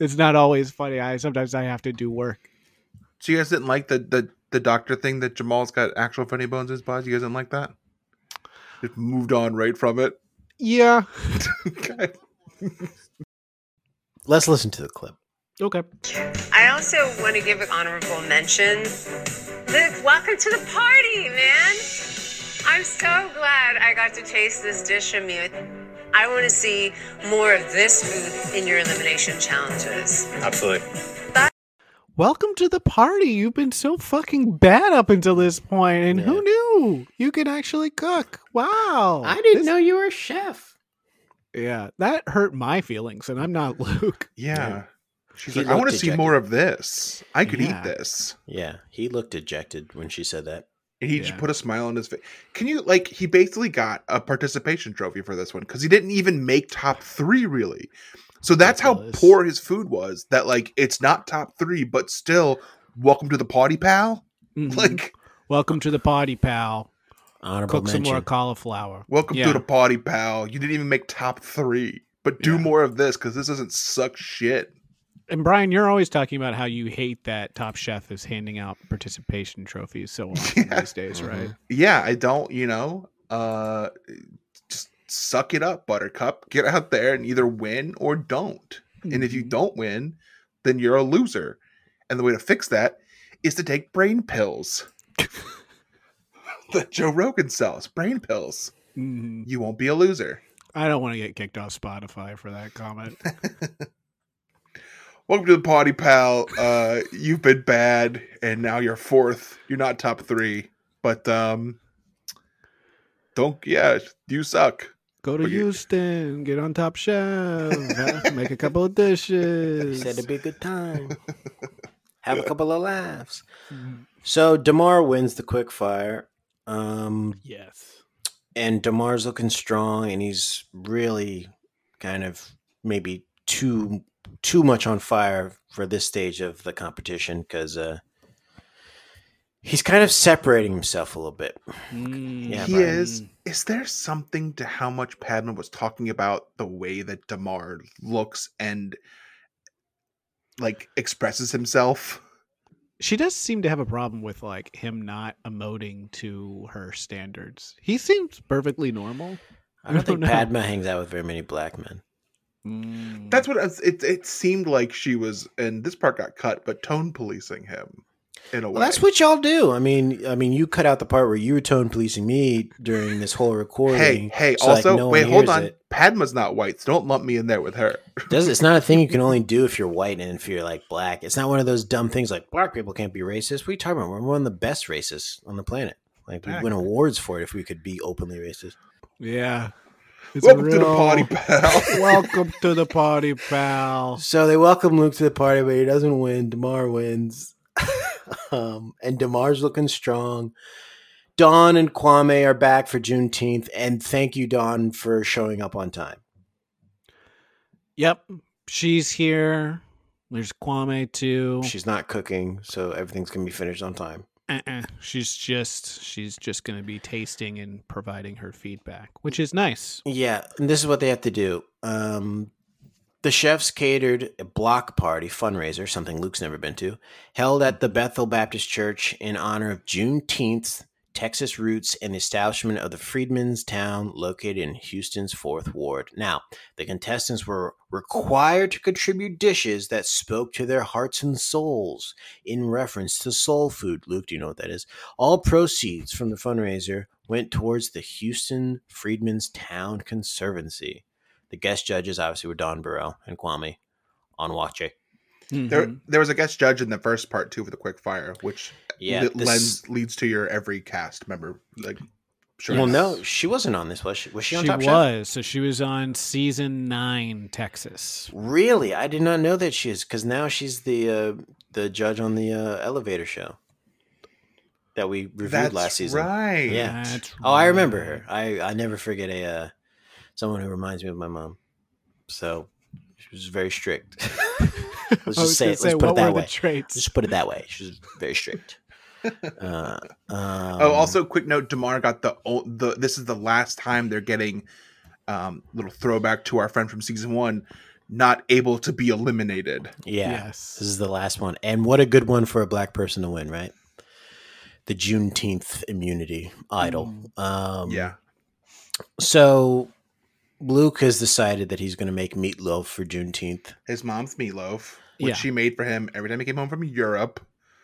It's not always funny. I sometimes I have to do work." So you guys didn't like the the, the doctor thing that Jamal's got actual funny bones in his body? You guys didn't like that? Just moved on right from it. Yeah. [LAUGHS] okay. Let's listen to the clip. Okay. I also want to give an honorable mention. Luke, welcome to the party, man. I'm so glad I got to taste this dish from you. I want to see more of this food in your elimination challenges. Absolutely. Welcome to the party. You've been so fucking bad up until this point, and Yeah. who knew you could actually cook? Wow. I didn't This- know you were a chef. Yeah, that hurt my feelings, and I'm not [LAUGHS] Luke. Yeah. She's He like, I want to see more of this. I could Yeah. eat this. Yeah, he looked dejected when she said that. And he Yeah. just put a smile on his face. Can you like? He basically got a participation trophy for this one because he didn't even make top three really. So that's how poor his food was. That like it's not top three, but still, welcome to the party, pal. Mhm. [LAUGHS] Like, Welcome to the party, pal. Honorable Cook some more cauliflower. welcome Yeah. to the party, pal. You didn't even make top three, but do Yeah. more of this because this doesn't suck shit. And Brian, you're always talking about how you hate that Top Chef is handing out participation trophies so [LAUGHS] often Yeah. these days, Mhm. right? Yeah, I don't. You know, uh, just suck it up, Buttercup. Get out there and either win or don't. And if you Mhm. don't win, then you're a loser. And the way to fix that is to take brain pills. that Joe Rogan sells brain pills. Mhm. You won't be a loser. I don't want to get kicked off Spotify for that comment. [LAUGHS] Welcome to the party, pal. Uh, you've been bad, and now you're fourth. You're not top three, but um, don't. Yeah, you suck. Go to But Houston, get on Top Chef, [LAUGHS] uh, make a couple of dishes. Said it'd be a good time. [LAUGHS] Have a couple of laughs. Mhm. So Damarr wins the quick fire. Um, Yes. and Damarr's looking strong and he's really kind of maybe too too much on fire for this stage of the competition because uh, he's kind of separating himself a little bit. Mm. Yeah, he Brian. is. Is there something to how much Padma was talking about the way that Damarr looks and like expresses himself? She does seem to have a problem with like him not emoting to her standards. He seems perfectly normal. I don't [LAUGHS] think know. Padma hangs out with very many black men. Mm. That's what I was- it. It seemed like she was, and this part got cut, but tone policing him in a way. Well, that's what y'all do. I mean, I mean, you cut out the part where you were tone policing me during this whole recording. Hey, hey. so, like, also, no wait, hold on. it. Padma's not white, so don't lump me in there with her. [LAUGHS] Does it's not a thing you can [LAUGHS] only do if you're white and if you're like black. It's not one of those dumb things like black people can't be racist. What are you talking about? We're one of the best racists on the planet. Like we'd win awards for it if we could be openly racist. Yeah. It's a Welcome to the party, pal. [LAUGHS] Welcome to the party, pal. So they welcome Luke to the party, but he doesn't win. Damarr wins, [LAUGHS] um, and Damarr's looking strong. Dawn and Kwame are back for Juneteenth, and thank you, Dawn, for showing up on time. Yep. She's here. There's Kwame too. She's not cooking, so everything's gonna be finished on time. Uh-uh. She's just she's just going to be tasting and providing her feedback, which is nice. Yeah, and this is what they have to do. Um, the chefs catered a block party fundraiser, something Luke's never been to, held at the Bethel Baptist Church in honor of Juneteenth, Texas roots, and the establishment of the Freedmen's Town located in Houston's Fourth Ward. Now, the contestants were required to contribute dishes that spoke to their hearts and souls in reference to soul food. Luke, do you know what that is? All proceeds from the fundraiser went towards the Houston Freedmen's Town Conservancy. The guest judges obviously were Dawn Burrell and Kwame Onwuachi. There, Mhm. there was a guest judge in the first part too for the quick fire, which Yeah, li- this- lends leads to your every cast member. Like, sure. Well, no, she wasn't on this, was she? Was she on she Top Chef? was. So she was on season nine, Texas. Really, I did not know that she is because now she's the uh, the judge on the uh, elevator show that we reviewed that's last season. right. Yeah. That's Oh, I remember her. I I never forget a uh, someone who reminds me of my mom. So she was very strict. [LAUGHS] Let's just say gonna it. Let's put it that way. the traits? Just put it that way. She was very strict. [LAUGHS] Uh, um, oh, also, quick note: Damarr got the o- the. This is the last time they're getting um little throwback to our friend from season one, not able to be eliminated. yeah. Yes. This is the last one, and what a good one for a black person to win, right? The Juneteenth immunity idol. Um, yeah, So Luke has decided that he's going to make meatloaf for Juneteenth. his mom's meatloaf, which Yeah. she made for him every time he came home from Europe.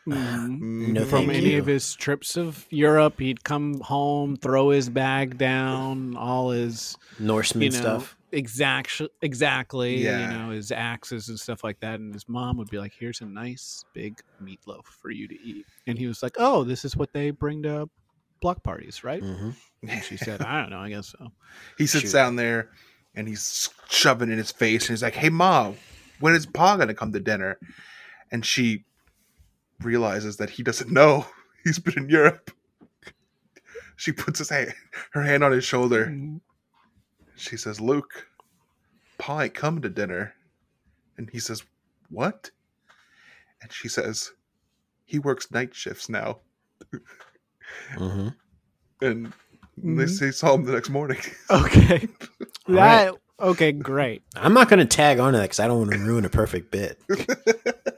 Mhm. No. From any you. of his trips of Europe, he'd come home, throw his bag down, all his Norseman you know stuff. exact exactly Yeah. you know his axes and stuff like that and his mom would be like here's a nice big meatloaf for you to eat and he was like oh this is what they bring to block parties right hmm and she said i don't know i guess so [LAUGHS] He sits Shoot. down there and he's shoving in his face, and he's like, "Hey, mom, when is Pa gonna come to dinner?" And she realizes that he doesn't know. [LAUGHS] He's been in Europe. She puts his hand, her hand on his shoulder. She says, "Luke, Pa ain't coming to dinner," and he says, "What?" And she says, "He works night shifts now." hmm And they Mhm. say saw him the next morning. [LAUGHS] okay All that okay great I'm not going to tag on to that because I don't want to ruin a perfect bit. [LAUGHS]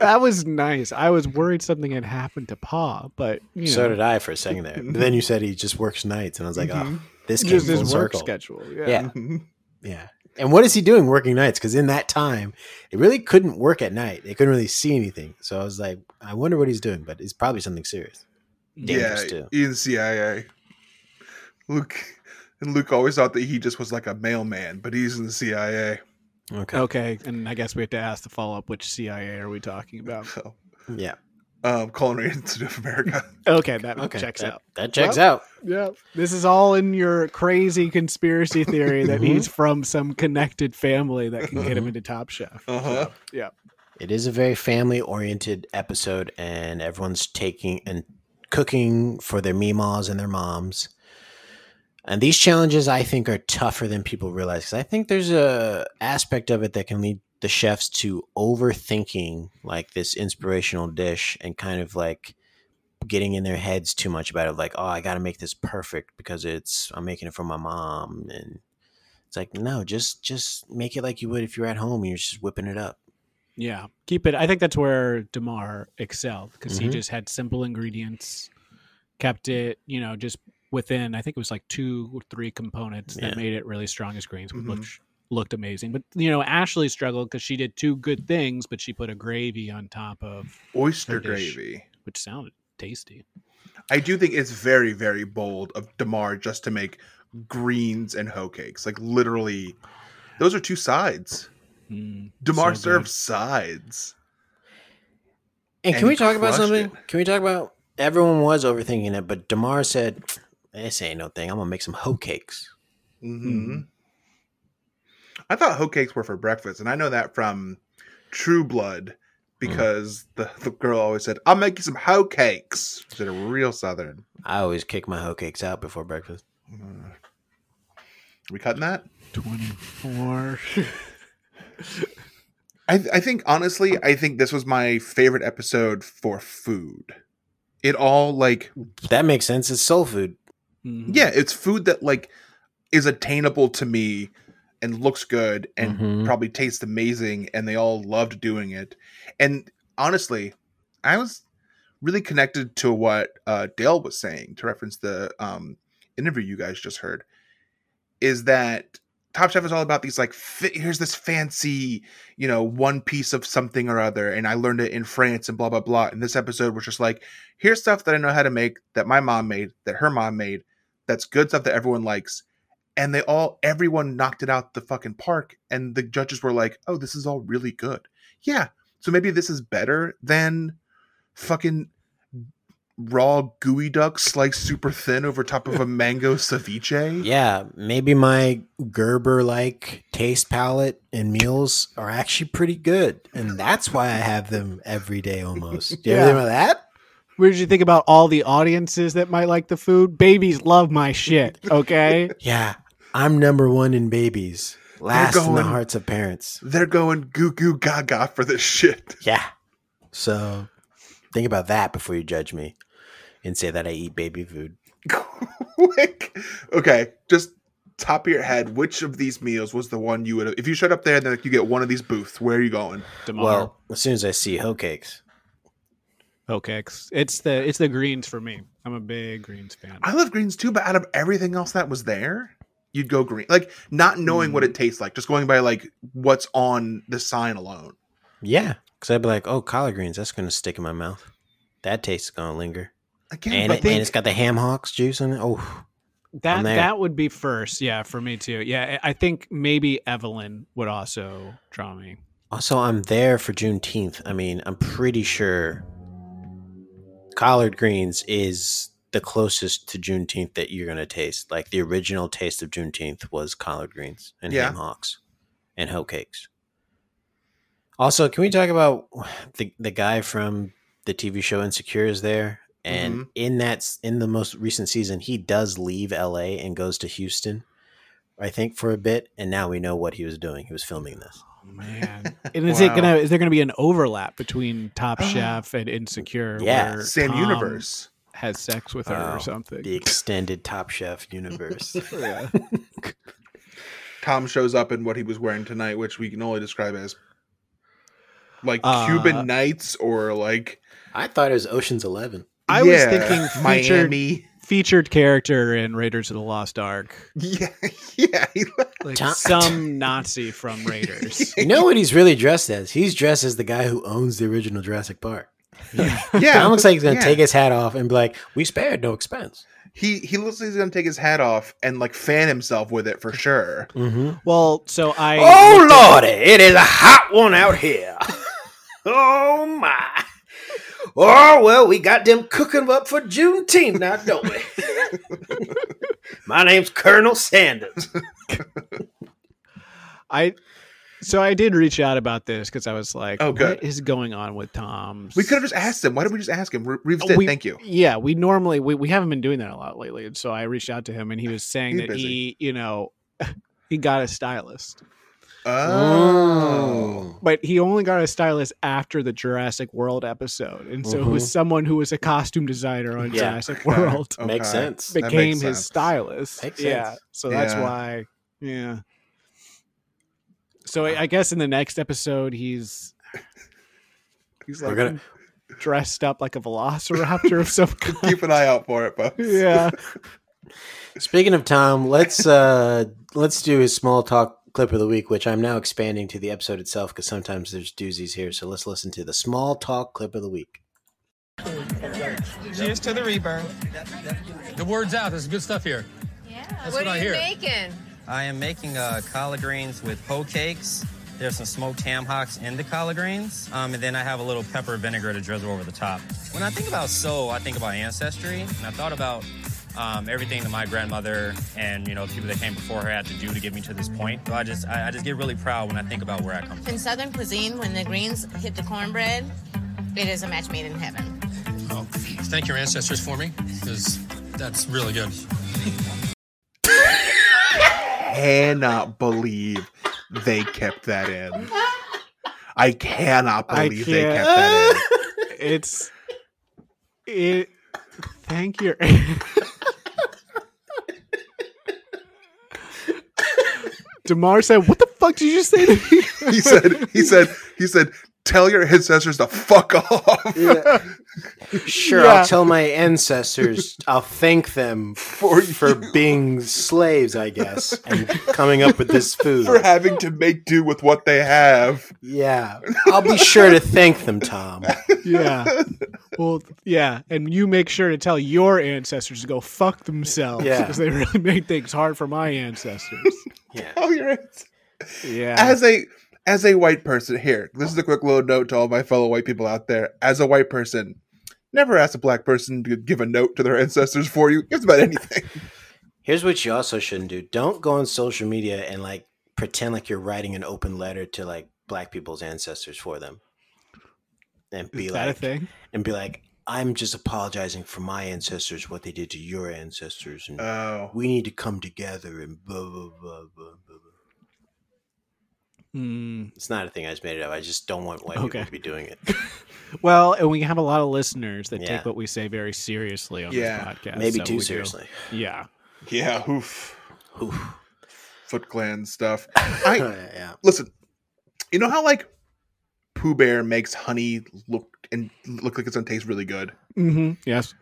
that was nice i was worried something had happened to pa but you know So did I for a second there. But then you said he just works nights, and I was like, oh, mm-hmm. this came just full his work circle. schedule yeah, Yeah. [LAUGHS] Yeah. And what is he doing working nights? Because in that time, it really couldn't work at night. They couldn't really see anything. So I was like, I wonder what he's doing, but it's probably something serious. Dangerous yeah, too. in CIA. Luke and Luke always thought that he just was like a mailman, but he's in the CIA. Okay. okay and i guess we have to ask the follow-up which cia are we talking about So, [LAUGHS] Yeah. um, Culinary Institute of America. [LAUGHS] okay that Okay. checks that, out That checks Well, out. Yeah, this is all in your crazy conspiracy theory that [LAUGHS] Mhm. he's from some connected family that can get him into Top Chef. Uh huh. It is a very family oriented episode, and everyone's taking and cooking for their meemaws and their moms. And these challenges, I think, are tougher than people realize because I think there's a aspect of it that can lead the chefs to overthinking like this inspirational dish and kind of like getting in their heads too much about it. Like, oh, I got to make this perfect because it's I'm making it for my mom, and it's like, no, just just make it like you would if you're at home and you're just whipping it up. Yeah, keep it. I think that's where Damarr excelled because he Mhm. just had simple ingredients, kept it, you know, just within I think it was like two or three components that made it really strong as greens, Mhm. which looked amazing. But you know, Ashley struggled because she did two good things, but she put a gravy on top of Oyster dish. gravy. which sounded tasty. I do think it's very, very bold of Damarr just to make greens and hoe cakes. Like literally, those are two sides. Mm, Damarr so serves sides. And And can we talk about something? it. Can we talk about everyone was overthinking it, but Damarr said, "This ain't no thing. I'm gonna make some hoe cakes." Mm-hmm. I thought hoe cakes were for breakfast, and I know that from True Blood because the, the girl always said, "I'll make you some hoe cakes." She said a real Southern. I always kick my hoe cakes out before breakfast. Uh, we cutting that? twenty four. I, I think honestly, I think this was my favorite episode for food. It all like That makes sense. It's soul food. Mm-hmm. yeah, it's food that like is attainable to me and looks good and Mhm. probably tastes amazing and they all loved doing it. And honestly, I was really connected to what uh, Dale was saying to reference the um, interview you guys just heard. Is that Top Chef is all about these like fi- here's this fancy you know one piece of something or other, and I learned it in France and blah blah blah. And this episode was just like here's stuff that I know how to make that my mom made that her mom made that's good stuff that everyone likes and they all everyone knocked it out the fucking park and the judges were like oh this is all really good yeah so maybe this is better than fucking raw geoduck sliced super thin over top of a [LAUGHS] mango ceviche Yeah, maybe my Gerber like taste palette and meals are actually pretty good, and that's why I have them every day almost. Do you ever [LAUGHS] Yeah. think about that? What did you think about all the audiences that might like the food? Babies love my shit. [LAUGHS] Okay. Yeah, I'm number one in babies, last in the hearts of parents. they're going goo goo gaga for this shit Yeah, so think about that before you judge me and say that I eat baby food. [LAUGHS] Quick. okay just top of your head which of these meals was the one you would if you showed up there and like, you get one of these booths where are you going Damarr. Well, as soon as I see hoe cakes, okay. It's the it's the greens for me. I'm a big greens fan. I love greens too, but out of everything else that was there, you'd go green. Like not knowing what it mm. tastes like, just going by like what's on the sign alone. yeah, because I'd be like, "Oh, collard greens, that's gonna stick in my mouth. That taste is gonna linger." Again, and, it, think, and it's got the ham hocks juice in it. Oh, That that would be first, yeah, for me too. Yeah, I I think maybe Evelyn would also draw me. also, I'm there for Juneteenth. I mean, I'm pretty sure collard greens is the closest to Juneteenth that you're gonna taste. Like the original taste of Juneteenth was collard greens and Yeah. ham hocks and hoe cakes. Also, can we talk about the the guy from the TV show Insecure is there? And Mhm. in that in the most recent season, he does leave LA and goes to Houston, I think, for a bit. And now we know what he was doing. He was filming this. Oh, man. [LAUGHS] And is it gonna is there gonna be an overlap between Top Chef and Insecure? Yeah. where same Tom universe. has sex with her Oh, or something. The extended Top Chef universe. [LAUGHS] yeah. [LAUGHS] Tom shows up in what he was wearing tonight, which we can only describe as like Uh, Cuban Nights or like I thought it was Ocean's Eleven. I was yeah, thinking featured Miami. Featured character in Raiders of the Lost Ark, [LAUGHS] Yeah, yeah. like Tom- some Nazi from Raiders. [LAUGHS] You know what he's really dressed as? He's dressed as the guy who owns the original Jurassic Park. [LAUGHS] yeah, Tom looks like he's gonna yeah. take his hat off and be like, "We spared no expense." He he looks like he's gonna take his hat off and like fan himself with it for sure. Mm-hmm. well, so I Oh looked at- lordy, it is a hot one out here. oh my. Oh well, we got them cooking up for Juneteenth now, don't we? [LAUGHS] my name's Colonel Sanders. [LAUGHS] I so I did reach out about this because I was like, Oh, good. what is going on with Tom's? We could have just asked him. Why didn't we just ask him? Re- Reeves did. We- Thank you. Yeah, we normally we, we haven't been doing that a lot lately, and so I reached out to him, and he was saying that busy. he, you know, [LAUGHS] he got a stylist, Oh. but he only got a stylist after the Jurassic World episode, and so it was someone who was a costume designer on Yeah. Jurassic [LAUGHS] Okay. World Makes sense. Became makes his sense. stylist. Makes yeah, sense. so that's Yeah. why. Yeah. So I, I guess in the next episode he's he's We're like gonna- dressed up like a velociraptor of some [LAUGHS] kind. Keep an eye out for it, folks. yeah. Speaking of Tom, let's uh let's do his small talk clip of the week, which I'm now expanding to the episode itself because sometimes there's doozies here. So let's listen to the small talk clip of the week. Cheers to the rebirth. The word's out. There's good stuff here. Yeah. That's what, what are I you hear. making? I am making uh, collard greens with hoe cakes. There's some smoked ham hocks in the collard greens. Um, and then I have a little pepper vinegar to drizzle over the top. When I think about soul, I think about ancestry. And I thought about um, everything that my grandmother and, you know, the people that came before her had to do to get me to this point. So I just, I, I just get really proud when I think about where I come from. In Southern cuisine, when the greens hit the cornbread, it is a match made in heaven. Oh, thank your ancestors for me, because that's really good. Cannot believe they kept that in. I cannot I believe they kept that in. [LAUGHS] It's it. Thank you. [LAUGHS] Damarr said, "What the fuck did you say to me?" He said, he said, he said, tell your ancestors to fuck off. [LAUGHS] Sure, Yeah. I'll tell my ancestors. I'll thank them for for being slaves, I guess, and coming up with this [LAUGHS] food. For having to make do with what they have. Yeah, I'll be sure to thank them, Tom. yeah. [LAUGHS] Well, yeah, and you make sure to tell your ancestors to go fuck themselves Yeah. because they really made things hard for my ancestors. Yeah, Oh, you're right. Yeah. As a as a white person, here, this is a quick little note to all my fellow white people out there. As a white person, never ask a black person to give a note to their [LAUGHS] ancestors for you. It's about anything. [LAUGHS] Here's what you also shouldn't do: don't go on social media and like pretend like you're writing an open letter to like black people's ancestors for them, and be Is that a like, thing? and be like, I'm just apologizing for my ancestors, what they did to your ancestors, and Oh. we need to come together and blah blah blah blah blah. Blah. Hmm. It's not a thing I just made it up. I just don't want white Okay. people to be doing it. [LAUGHS] Well, and we have a lot of listeners that Yeah. take what we say very seriously on Yeah. this podcast. Maybe so too we do- seriously. Yeah. Yeah, oof. Oof. Foot Clan stuff. [LAUGHS] I yeah. listen. You know how like Pooh Bear makes honey look and look like it's gonna taste really good. Mm-hmm. Yes.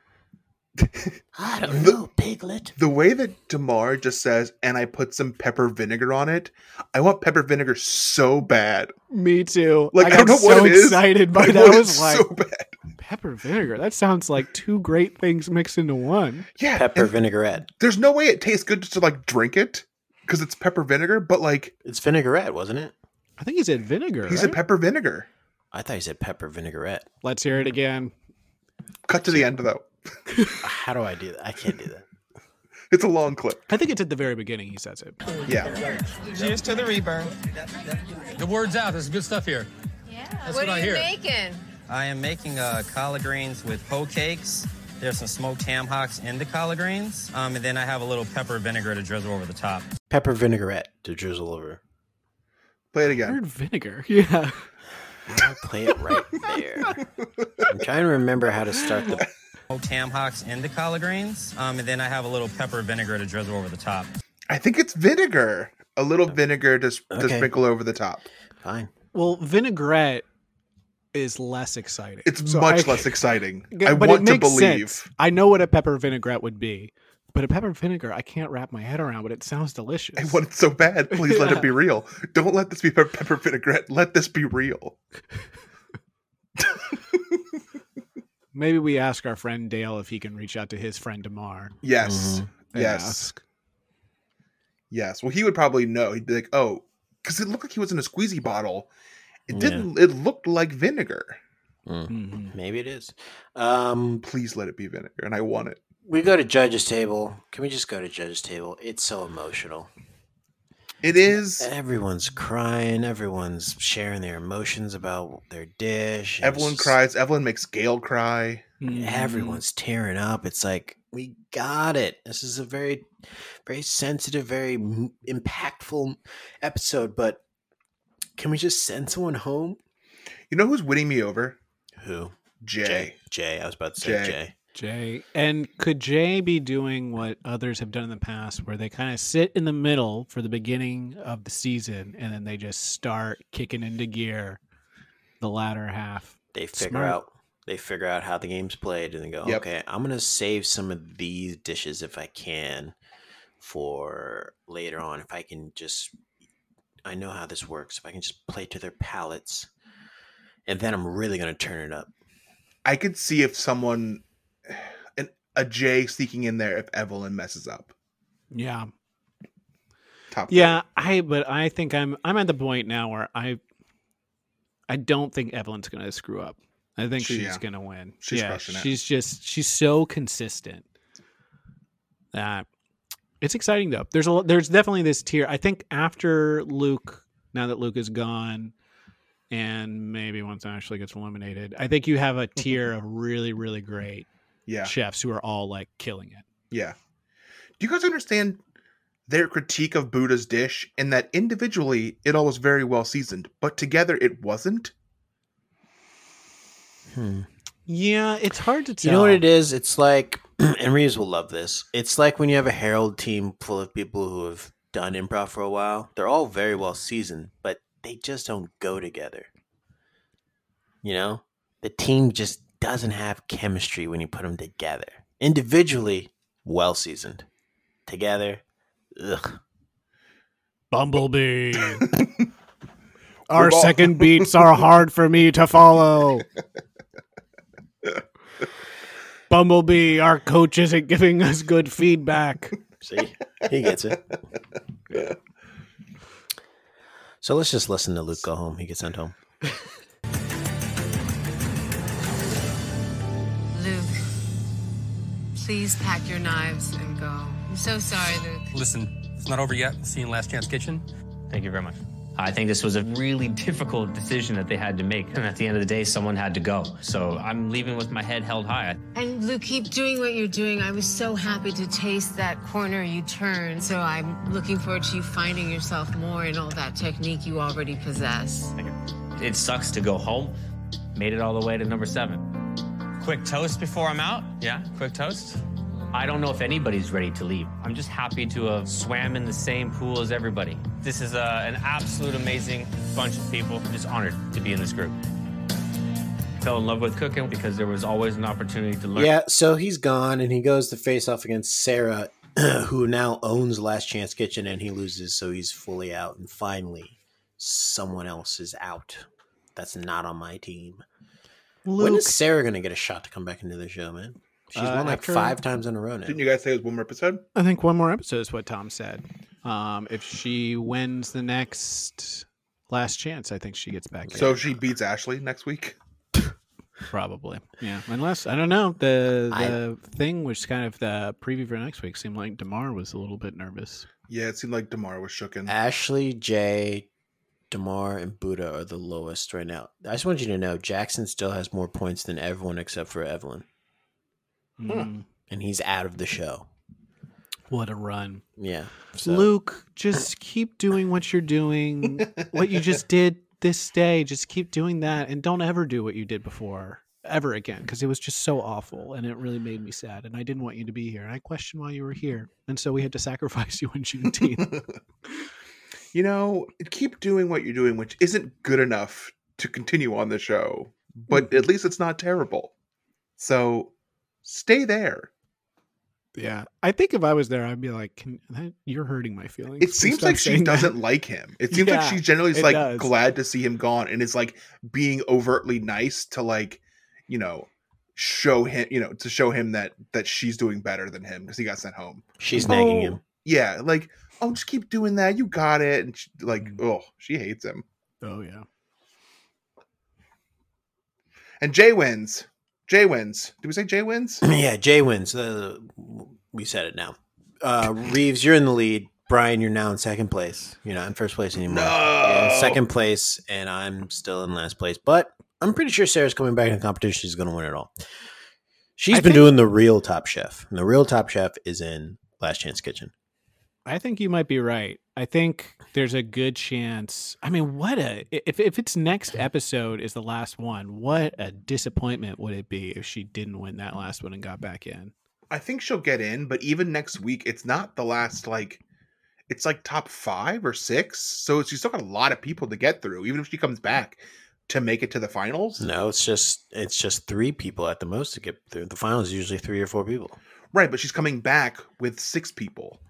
I don't know, Piglet. The way that Damarr just says, and I put some pepper vinegar on it. I want pepper vinegar so bad. Me too. Like, I I got don't know so what it is, excited by that. want I was like, so bad. pepper vinegar. That sounds like two great things mixed into one. Yeah, Pepper vinaigrette. there's no way it tastes good just to like drink it because it's pepper vinegar. But like It's vinaigrette, wasn't it? I think he said vinegar. he right? said pepper vinegar. I thought he said pepper vinaigrette. Let's hear it again. Cut to the end though. [LAUGHS] How do I do that? I can't do that. [LAUGHS] It's a long clip. I think it's at the very beginning he says it. Yeah. Cheers to the rebirth. The word's out. There's good stuff here. Yeah. That's what, what are I you hear. making? I am making uh, collard greens with hoe cakes. There's some smoked ham hocks in the collard greens. Um, and then I have a little pepper vinegar to drizzle over the top. Pepper vinaigrette to drizzle over. Play it I again. heard vinegar. [LAUGHS] Yeah. I'll play it right there. I'm trying to remember how to start the. Smoked ham hocks in the collard greens. Um, and then I have a little pepper vinegar to drizzle over the top. I think it's vinegar. A little vinegar to, to Okay. sprinkle over the top. Fine. Well, vinaigrette is less exciting. It's So much I- less exciting. [LAUGHS] I but want it to makes believe. sense. I know what a pepper vinaigrette would be, but a pepper vinegar, I can't wrap my head around. But it sounds delicious. I want it so bad. [LAUGHS] Please let it be real. Don't let this be pe- [LAUGHS] pepper vinaigrette. Let this be real. Maybe we ask our friend Dale if he can reach out to his friend Damarr. Yes. and Yes. ask. Yes. Well, he would probably know. He'd be like, oh, because it looked like he was in a squeezy bottle. It didn't. It looked like vinegar. Mhm. Maybe it is. Um, Please let it be vinegar, and I want it. we go to judge's table. Can we just go to judge's table? It's so emotional. It is. Everyone's crying. Everyone's sharing their emotions about their dish. and Evelyn just- cries. Evelyn makes Gail cry. Everyone's mm-hmm. tearing up. It's like we got it. This is a very, very sensitive, very impactful episode. But can we just send someone home? You know who's winning me over? Who? Jae. Jae. Jae. I was about to say Jae. Jae. Jae. And could Jae be doing what others have done in the past where they kind of sit in the middle for the beginning of the season and then they just start kicking into gear the latter half? They figure Smart. out. They figure out how the game's played and they go, Yep. okay, I'm gonna save some of these dishes if I can for later on. If I can just, I know how this works. If I can just play to their palates, and then I'm really gonna turn it up. I could see if someone, an, a Jae sneaking in there if Evelyn messes up. Yeah. Top. Yeah, I but I think I'm I'm at the point now where I I don't think Evelyn's gonna screw up. I think She- she's yeah. gonna win. She's yeah, she's just she's so consistent that it's exciting though. There's a there's definitely this tier. I think after Luke, now that Luke is gone, and maybe once Ashley gets eliminated, I think you have a tier of really really great Yeah. chefs who are all like killing it. Yeah. Do you guys understand their critique of Buddha's dish in that individually it all was very well seasoned, but together it wasn't? Hmm. Yeah, it's hard to tell. You know what it is? It's like, [CLEARS THROAT] and Reeves will love this. It's like when you have a Harold team full of people who have done improv for a while. They're all very well seasoned, but they just don't go together. You know, the team just doesn't have chemistry when you put them together. Individually, well seasoned. Together, ugh. Bumblebee. [LAUGHS] Our all- second beats are hard for me to follow. Bumblebee, our coach isn't giving us good feedback. See, he gets it. [LAUGHS] So let's just listen to Luke go home. He gets sent home. [LAUGHS] Luke, please pack your knives and go. I'm so sorry, Luke. Listen, it's not over yet. See you in Last Chance Kitchen. Thank you very much. I think this was a really difficult decision that they had to make. And at the end of the day, someone had to go. So I'm leaving with my head held high. And Luke, keep doing what you're doing. I was so happy to taste that corner you turned. So I'm looking forward to you finding yourself more in all that technique you already possess. It sucks to go home. Made it all the way to number seven. Quick toast before I'm out? Yeah, quick toast. I don't know if anybody's ready to leave. I'm just happy to have swam in the same pool as everybody. This is uh, an absolute amazing bunch of people. I'm just honored to be in this group. Fell in love with cooking because there was always an opportunity to learn. Yeah, so he's gone and he goes to face off against Sarah, [CLEARS THROAT] who now owns Last Chance Kitchen, and he loses, so he's fully out. And finally, someone else is out. That's not on my team. When Luke, is Sarah going to get a shot to come back into the show, man? She's Uh, won like after- five times in a row now. Didn't you guys say it was one more episode? I think one more episode is what Tom said. Um, if she wins the next last chance, I think she gets back. So in. she beats Ashley next week. probably, yeah. Unless I don't know the I- the thing, which kind of the preview for next week seemed like Damarr was a little bit nervous. Yeah, it seemed like Damarr was shooken. Ashley, Jae, Damarr, and Buddha are the lowest right now. I just want you to know Jackson still has more points than everyone except for Evelyn, Mm, and he's out of the show. what a run! Yeah. So. Luke, just keep doing what you're doing. [LAUGHS] what you just did this day, just keep doing that and don't ever do what you did before ever again because it was just so awful and it really made me sad and I didn't want you to be here and I questioned why you were here and so we had to sacrifice [LAUGHS] you in Juneteenth. [LAUGHS] you know, keep doing what you're doing, which isn't good enough to continue on the show, but mm-hmm. at least it's not terrible. So stay there. yeah, I think if I was there, I'd be like, Can, that, "You're hurting my feelings." It seems like she doesn't like him. It [LAUGHS] seems like Yeah, she generally is like does. glad to see him gone and is like being overtly nice to like, you know, show him, you know, to show him that that she's doing better than him because he got sent home. She's nagging Oh, him. Yeah, like, oh, just keep doing that. You got it. And she, like, oh, she hates him. Oh yeah. And Jae wins. Jae wins. Did we say Jae wins? [CLEARS THROAT] Yeah, Jae wins. Uh, we said it now. Uh, Reeves, you're in the lead. Brian, you're now in second place. You're not in first place anymore. You're in No. second place, and I'm still in last place. But I'm pretty sure Sarah's coming back in the competition. She's going to win it all. She's I been think- doing the real Top Chef, and the real Top Chef is in Last Chance Kitchen. I think you might be right. I think there's a good chance. I mean, what a if if its next episode is the last one, what a disappointment would it be if she didn't win that last one and got back in? I think she'll get in, but even next week, it's not the last like it's like top five or six. So she's still got a lot of people to get through, even if she comes back. to make it to the finals? No, it's just it's just three people at the most to get through. The finals is usually three or four people. Right, but she's coming back with six people.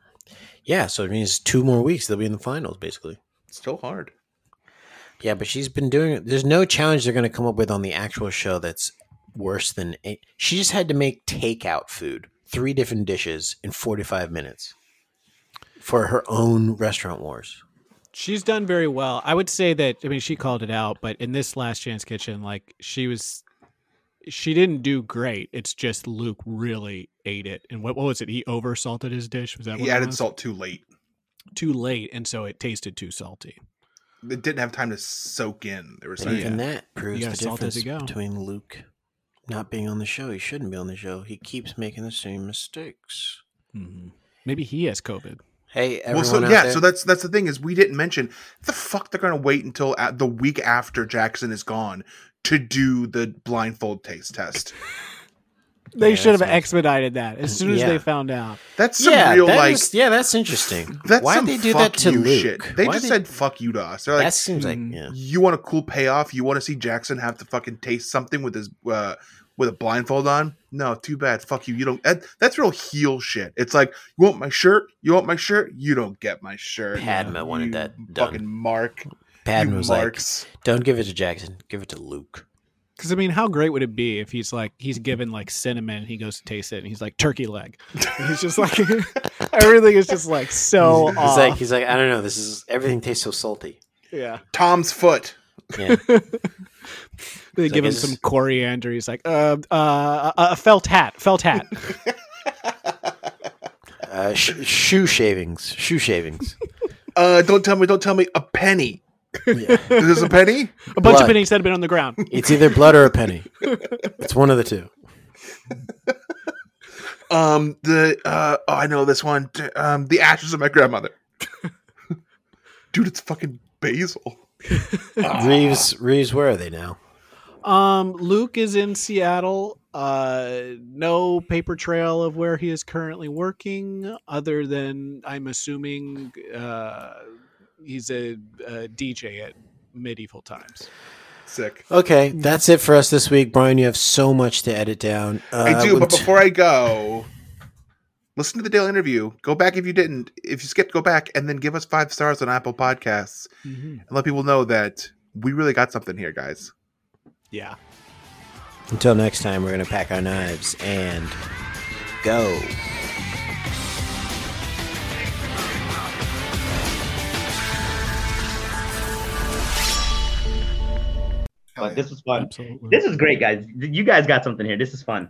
Yeah, so it means two more weeks they'll be in the finals, basically. It's still hard. Yeah, but she's been doing. There's no challenge they're going to come up with on the actual show that's worse than. Eight. She just had to make takeout food, three different dishes in 45 minutes, for her own restaurant wars. She's done very well. I would say that. I mean, she called it out, but in this Last Chance Kitchen, like she was, she didn't do great. It's just Luke really ate it. And what, what was it? He over salted his dish. Was that He what added was? salt too late. too late, and so it tasted too salty. It didn't have time to soak in. They were And saying even that proves the salt difference you between Luke not being on the show. He shouldn't be on the show. He keeps making the same mistakes. Mm-hmm. Maybe he has COVID. Hey, Well, everyone so out yeah, there, so that's that's the thing is we didn't mention the fuck they're gonna wait until at the week after Jackson is gone to do the blindfold taste test. [LAUGHS] They Yeah, should have expedited that as soon as Yeah. they found out. That's some yeah, real that like is- yeah, that's interesting. [SIGHS] that's Why'd some they do that to you Luke? shit. They Why'd just said fuck you to us. They're like, that seems like mm, yeah. you want a cool payoff? You want to see Jackson have to fucking taste something with his uh, with a blindfold on? No, too bad. Fuck you. You don't. That, that's real heel shit. It's like you want my shirt. You want my shirt. You don't get my shirt. Padma wanted You that done. Fucking Mark. Padma you was marks. like, "Don't give it to Jackson. Give it to Luke." Because I mean, how great would it be if he's like he's given like cinnamon, he goes to taste it, and he's like turkey leg. And he's just like [LAUGHS] everything is just like so he's, he's like, he's like, I don't know. This is everything tastes so salty. yeah. Tom's foot. Yeah, [LAUGHS] They It's give like, him is some this- coriander. He's like, uh, uh, a, a felt hat, felt hat. [LAUGHS] uh, sh- shoe shavings, shoe shavings. Uh, don't tell me. Don't tell me. A penny. Yeah. Is this a penny? A bunch Blood. of pennies that have been on the ground. It's either blood or a penny. It's one of the two. Um, the uh, oh, I know this one. Um, the ashes of my grandmother. [LAUGHS] Dude, it's fucking basil. [LAUGHS] Reeves, Reeves, where are they now? Um, Luke is in Seattle. Uh, no paper trail of where he is currently working, other than I'm assuming uh, he's a, a DJ at medieval times. Sick. Okay, that's it for us this week, Brian. You have so much to edit down. Uh, I do, but before I go, listen to the Dale interview. Go back if you didn't. If you skipped, go back and then give us five stars on Apple Podcasts and let people know that we really got something here, guys. Yeah. until next time, we're gonna pack our knives and go. But this was fun. Absolutely. This is great, guys. You guys got something here. This is fun.